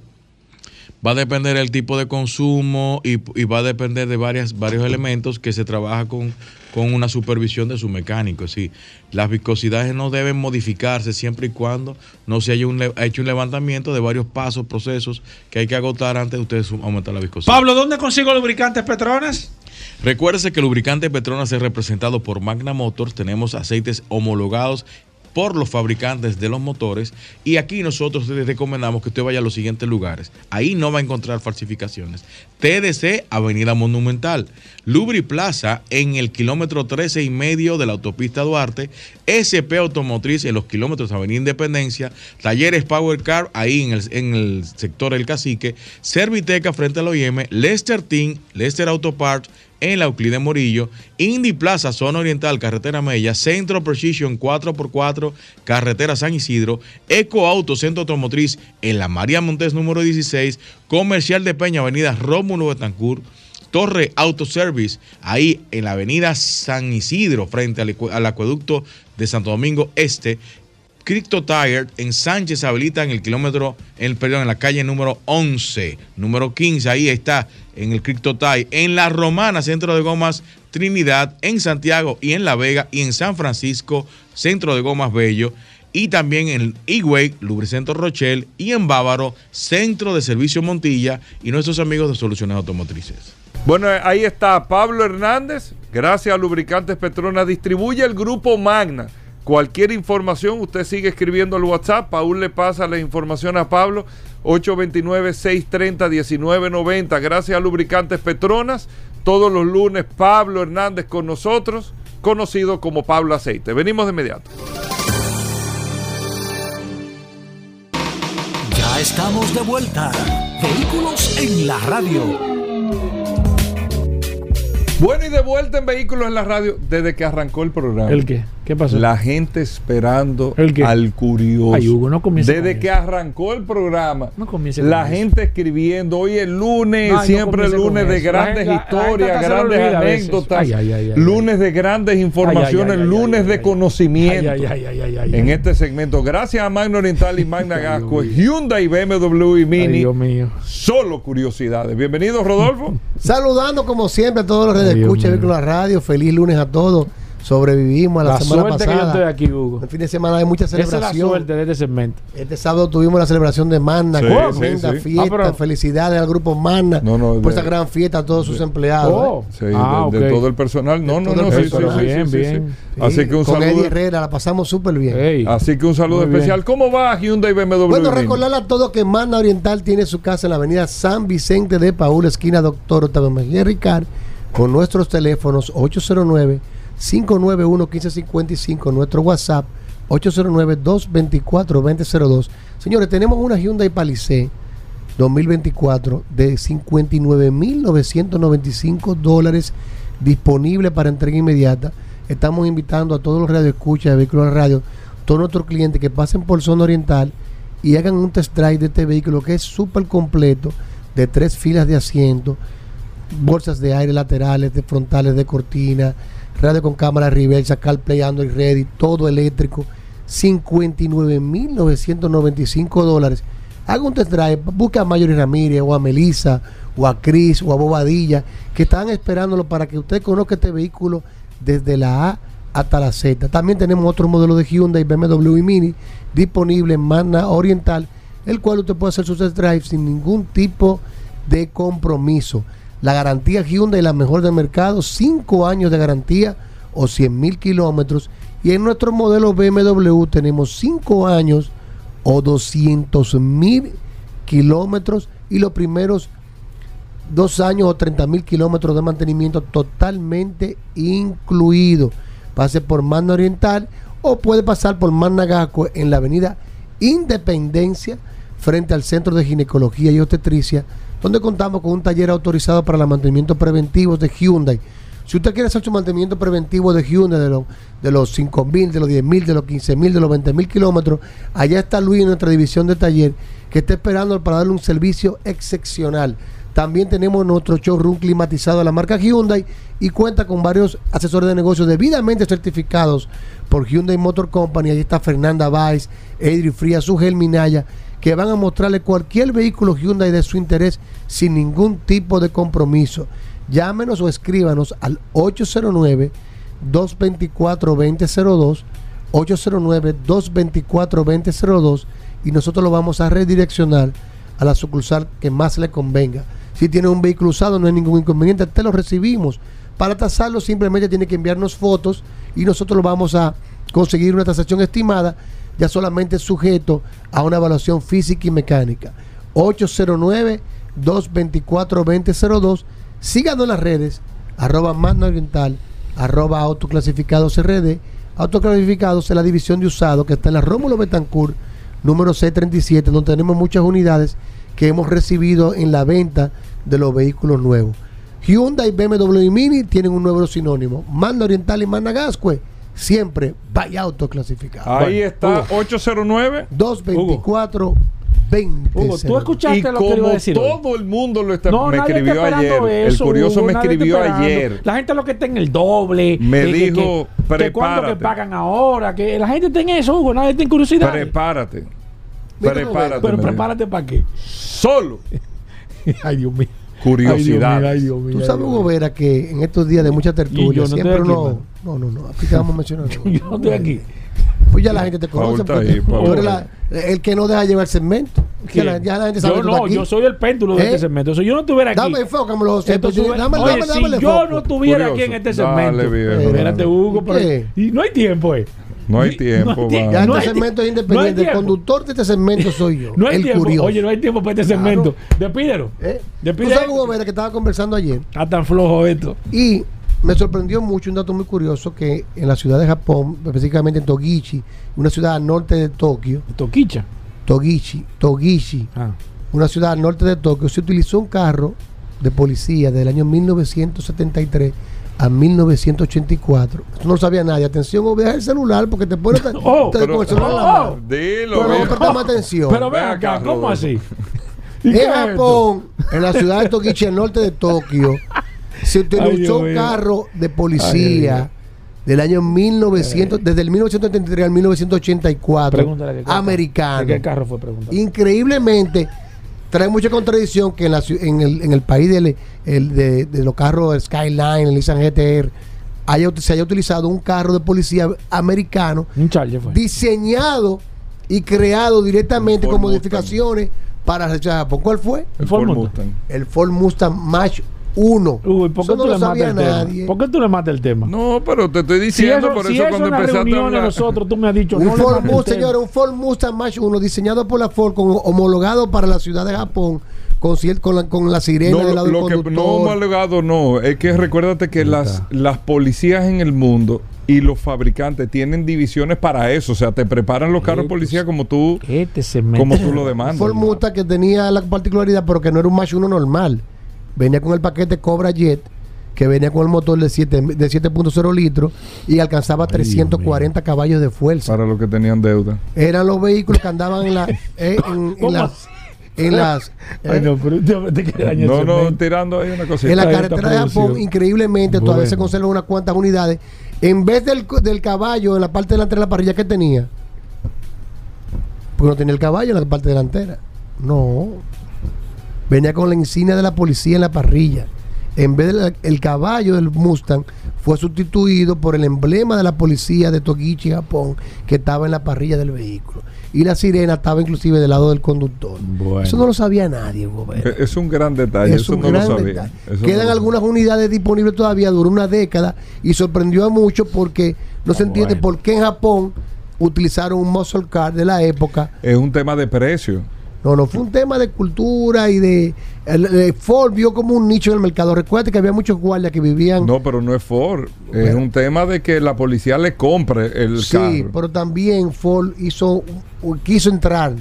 Va a depender del tipo de consumo y, y va a depender de varias, varios elementos que se trabaja con, con una supervisión de su mecánico. Sí, las viscosidades no deben modificarse siempre y cuando no se haya un hecho un levantamiento de varios pasos, procesos que hay que agotar antes de ustedes aumentar la viscosidad. Pablo, ¿dónde consigo lubricantes Petronas? Recuérdese que el lubricante Petronas es representado por Magna Motors. Tenemos aceites homologados por los fabricantes de los motores y aquí nosotros les recomendamos que usted vaya a los siguientes lugares. Ahí no va a encontrar falsificaciones. TDC, Avenida Monumental. Lubri Plaza en el kilómetro 13 y medio de la autopista Duarte. SP Automotriz en los kilómetros Avenida Independencia. Talleres Power Car ahí en el, en el sector El Cacique. Serviteca frente al OIM. Lester Team, Lester Auto Parts en la Euclide Morillo, Indy Plaza, Zona Oriental, Carretera Mella, Centro Precision 4x4, Carretera San Isidro, Eco Auto, Centro Automotriz en la María Montes número 16, Comercial de Peña, Avenida Rómulo Betancourt, Torre Auto Service, ahí en la Avenida San Isidro, frente al, al acueducto de Santo Domingo Este, Crypto Tire en Sánchez habilita en el kilómetro, en, el- perdón, en la calle número 11, número 15, ahí está, en el Crypto Tire, en La Romana, Centro de Gomas Trinidad, en Santiago y en La Vega y en San Francisco, Centro de Gomas Bello, y también en Higüey, Lubricentro Rochelle y en Bávaro, Centro de Servicio Montilla y nuestros amigos de Soluciones Automotrices. Bueno, eh, ahí está Pablo Hernández. Gracias a Lubricantes Petronas. Distribuye el grupo Magna. Cualquier información, usted sigue escribiendo al WhatsApp. Paul le pasa la información a Pablo. 829-630-1990. Gracias a Lubricantes Petronas. Todos los lunes, Pablo Hernández con nosotros, conocido como Pablo Aceite. Venimos de inmediato. Ya estamos de vuelta. Vehículos en la radio. Bueno, y de vuelta en Vehículos en la Radio desde que arrancó el programa. ¿El qué? ¿Qué pasó? La gente esperando ¿El qué? al curioso. Ay, Hugo, no Desde que arrancó el programa, No comience con la eso. gente escribiendo. Hoy es lunes, No, ay, no siempre con lunes de grandes la- historias, grandes anécdotas, Ay, ay, ay, ay, lunes de grandes informaciones, ay, ay, lunes de conocimiento. Ay, ay, ay, ay, ay, en ay. este segmento, gracias a Magna Oriental y *laughs* Magna Gasco, Hyundai, BMW y Mini. Dios mío. Solo curiosidades. Bienvenido, Rodolfo. *laughs* Saludando como siempre a todos los Ay, redes Dios escucha mío. Vehículos a la Radio. Feliz lunes a todos. Sobrevivimos a la, La semana suerte que pasada. yo estoy aquí, Hugo. El fin de semana hay mucha Esa es la celebración. suerte de este segmento. Este sábado tuvimos la celebración de Magna, Sí, con sí, tremenda sí. fiesta. Ah, pero- Felicidades al grupo Magna No, no, por de- esta gran fiesta a todos sus empleados. Oh. ¿eh? Sí, Ah, de, de todo el personal. No, no, no. sí, sí, personal. sí, Bien, bien. sí. Así que un con Eddie saludo. Herrera la pasamos súper bien. Así que un saludo Muy bien. especial. ¿Cómo va Hyundai BMW? Bueno, recordarle a todos que Magna Oriental tiene su casa en la avenida San Vicente de Paúl, esquina Doctor Octavio Mejía Ricard, con nuestros teléfonos 809-591-1555, nuestro WhatsApp 809-224-2002. Señores, tenemos una Hyundai Palisade 2024 de 59.995 dólares disponible para entrega inmediata. Estamos invitando a todos los radioescuchas de Vehículos la Radio, todos nuestros clientes que pasen por zona oriental y hagan un test drive de este vehículo que es súper completo, de tres filas de asiento, bolsas de aire laterales, de frontales de cortina, radio con cámara reversa, CarPlay, Android Ready, todo eléctrico, 59.995 dólares. Haga un test drive, busque a Mayori Ramírez o a Melissa o a Cris o a Bobadilla que están esperándolo para que usted conozca este vehículo desde la A hasta la Z. También tenemos otro modelo de Hyundai, BMW y Mini disponible en Magna Oriental, el cual usted puede hacer su test drive sin ningún tipo de compromiso. La garantía Hyundai, la mejor del mercado, 5 años de garantía o 100 mil kilómetros. Y en nuestro modelo BMW tenemos 5 años o 200 mil kilómetros y los primeros dos años o 30 mil kilómetros de mantenimiento totalmente incluido. Pase por Magna Oriental o puede pasar por Magna Gasco en la avenida Independencia frente al Centro de Ginecología y Obstetricia, donde contamos con un taller autorizado para el mantenimiento preventivo de Hyundai. Si usted quiere hacer su mantenimiento preventivo de Hyundai de, los de los 5 mil, de los 10 mil, de los 15 mil, de los 20 mil kilómetros, allá está Luis en nuestra división de taller que está esperando para darle un servicio excepcional. También tenemos nuestro showroom climatizado de la marca Hyundai y cuenta con varios asesores de negocios debidamente certificados por Hyundai Motor Company. Ahí está Fernanda Valls, Edri Frías, Sugel Minaya, que van a mostrarle cualquier vehículo Hyundai de su interés sin ningún tipo de compromiso. Llámenos o escríbanos al 809 224 2002 809 224 2002 y nosotros lo vamos a redireccionar a la sucursal que más le convenga. Si tiene un vehículo usado, no hay ningún inconveniente, te lo recibimos. Para tasarlo simplemente tiene que enviarnos fotos y nosotros lo vamos a conseguir una tasación estimada, ya solamente sujeto a una evaluación física y mecánica. 809-224-2002. Síganos en las redes, arroba Magna Oriental, arroba autoclasificados RD, autoclasificados en la división de usado que está en la Rómulo Betancourt, número C37, donde tenemos muchas unidades que hemos recibido en la venta de los vehículos nuevos. Hyundai, BMW y Mini tienen un nuevo sinónimo. Manda Oriental y Manda Gascue, siempre vaya autoclasificado. Ahí está, 809 224 20. Hugo, tú escuchaste y lo que como le iba a decir. todo el mundo lo está, No, me está escribió ayer. eso, el curioso Hugo, me está escribió ayer. La gente lo que está en el doble. Me que- que- dijo, que, que cuándo que prepárate. pagan ahora. Que la gente está en eso, Hugo. Nadie tiene curiosidad. Prepárate. Prepárate. Pero prepárate para qué. Solo. *laughs* Ay, Dios mío. Curiosidad. Ay, Dios mío, Tú sabes, Hugo. Vera, que en estos días de mucha tertulia no siempre uno. No, no, no. Aquí te vamos a *laughs* mencionar. Yo no estoy aquí. Pues ya la gente te conoce. Porque ahí, Paul. tú eres la- el que no deja llevar segmento. Que ¿Quién? la- ya la gente sabe yo no, aquí. yo soy el péndulo de ¿Eh? este segmento. Si yo no estuviera aquí. Dame Pues, sube- dame- Oye, dame- si yo foco. no estuviera aquí en este Dale, segmento. viejo. Espérate, Hugo. y no hay tiempo, eh. No hay *laughs* tiempo. no hay. Ya No este hay segmento es no independiente. el conductor de este segmento soy yo. *laughs* No hay el tiempo. curioso. Oye, no hay tiempo para este segmento. Despídelo. ¿Eh? Tú Despide. sabes, Hugo Vera, que estaba conversando ayer. Está tan flojo esto. Y me sorprendió mucho un dato muy curioso que en la ciudad de Japón, específicamente en Togichi, una ciudad al norte de Tokio, Toquicha. Togichi, Togichi, Ah. una ciudad al norte de Tokio, se utilizó un carro de policía del año 1973 a 1984. Esto no lo sabía nadie. Atención, o deja el celular porque te pone *laughs* Oh, te- con el celular en la oh, mano. Dilo, Pero no viejo. prestamos atención. Pero ven Ven acá, ¿cómo así? *laughs* ¿Y qué En es Japón, en la ciudad de Tokichi, al norte de Tokio, *laughs* se utilizó un carro de policía ay. del año 1900, desde el 1933 al 1984, Pregúntale qué carro- americano. ¿De qué carro fue preguntado? Increíblemente, trae mucha contradicción que en, la ciu- en, el, en el país del- el de, de los carros Skyline, el Nissan GTR, haya, se haya utilizado un carro de policía americano Un Charger fue. diseñado y creado directamente con Mustang. modificaciones para Japón. ¿Cuál fue? El Ford Ford Mustang. Mustang. El Ford Mustang Mach 1. Uy, ¿por qué Eso no tú lo le matas sabía el tema? nadie. ¿Por qué tú le matas el tema? No, pero te estoy Si diciendo, eso, por si eso eso cuando empezaste a hablar. nosotros, tú me has dicho, Un no le Ford mates el Mustang, tema. señores, un Ford Mustang Mach 1 diseñado por la Ford, con, homologado para la ciudad de Japón, con, con, la, con la sirena No, del lado lo del que no homologado no, es que recuérdate que las, las policías en el mundo y los fabricantes tienen divisiones para eso, o sea, te preparan los carros de policía como tú Este como tú lo un demandas. Ford Mustang que tenía la particularidad, pero que no era un Mach 1 normal. Venía con el paquete Cobra Jet, que venía con el motor de 7 de 7.0 litros y alcanzaba 340 caballos de fuerza. Para los que tenían deuda. Eran los vehículos que andaban en la eh, en, en ¿Cómo la- así? en las *laughs* Ay, eh, no, pero te, No, tirando ahí una cosita. en la carretera de Japón, increíblemente, todavía se conservan unas cuantas unidades. En vez del, del caballo en la parte delantera de la parrilla, ¿qué tenía? Porque no tenía el caballo en la parte delantera. No. Venía con la insignia de la policía en la parrilla. en vez del el caballo del Mustang, fue sustituido por el emblema de la policía de Tokichi, Japón, que estaba en la parrilla del vehículo. Y la sirena estaba inclusive del lado del conductor. Eso no lo sabía nadie, Hugo Vera. Eh, Es un gran detalle, Es eso un no lo gran sabía. detalle. Eso Quedan no- algunas unidades disponibles todavía, duró una década y sorprendió a muchos porque no se entiende por qué en Japón utilizaron un muscle car de la época. Es un tema de precio. No, no, fue un tema de cultura y de... el- el Ford vio como un nicho en el mercado. Recuerda que había muchos guardias que vivían... No, pero no es Ford. Es un tema de que la policía le compre el sí, carro. pero también Ford hizo, quiso entrar.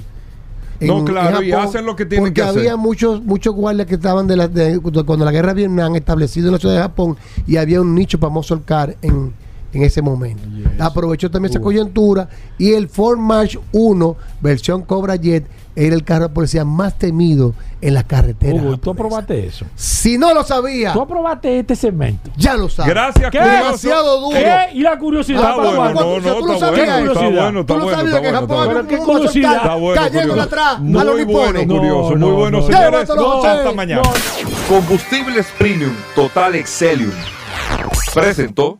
No, claro, y hacen lo que tienen porque que hacer. había muchos muchos guardias que estaban de, la, de- cuando la guerra de Vietnam establecido en la ciudad de Japón y había un nicho para muscle car en, en ese momento. Aprovechó también esa coyuntura y el Ford March 1, versión Cobra Jet, era el carro de policía más temido en las carreteras. Hugo, ¿tú aprobaste eso? Si no lo sabía, ¿Tú aprobaste este segmento? ya lo sabes. Gracias, ¿Qué? Demasiado duro. ¿Qué? ¿Y la curiosidad? Ah, ¿Para bueno, no, no, ¿Tú lo sabías? bueno, bueno, está Tú no bueno, sabías que bueno, Japón bueno. ¿Qué curiosidad? Está bueno, cayéndole curioso. atrás a Muy los bueno, nipones. curioso. No, Muy bueno, no, señores. Hasta mañana. Combustibles Premium Total Excelium presentó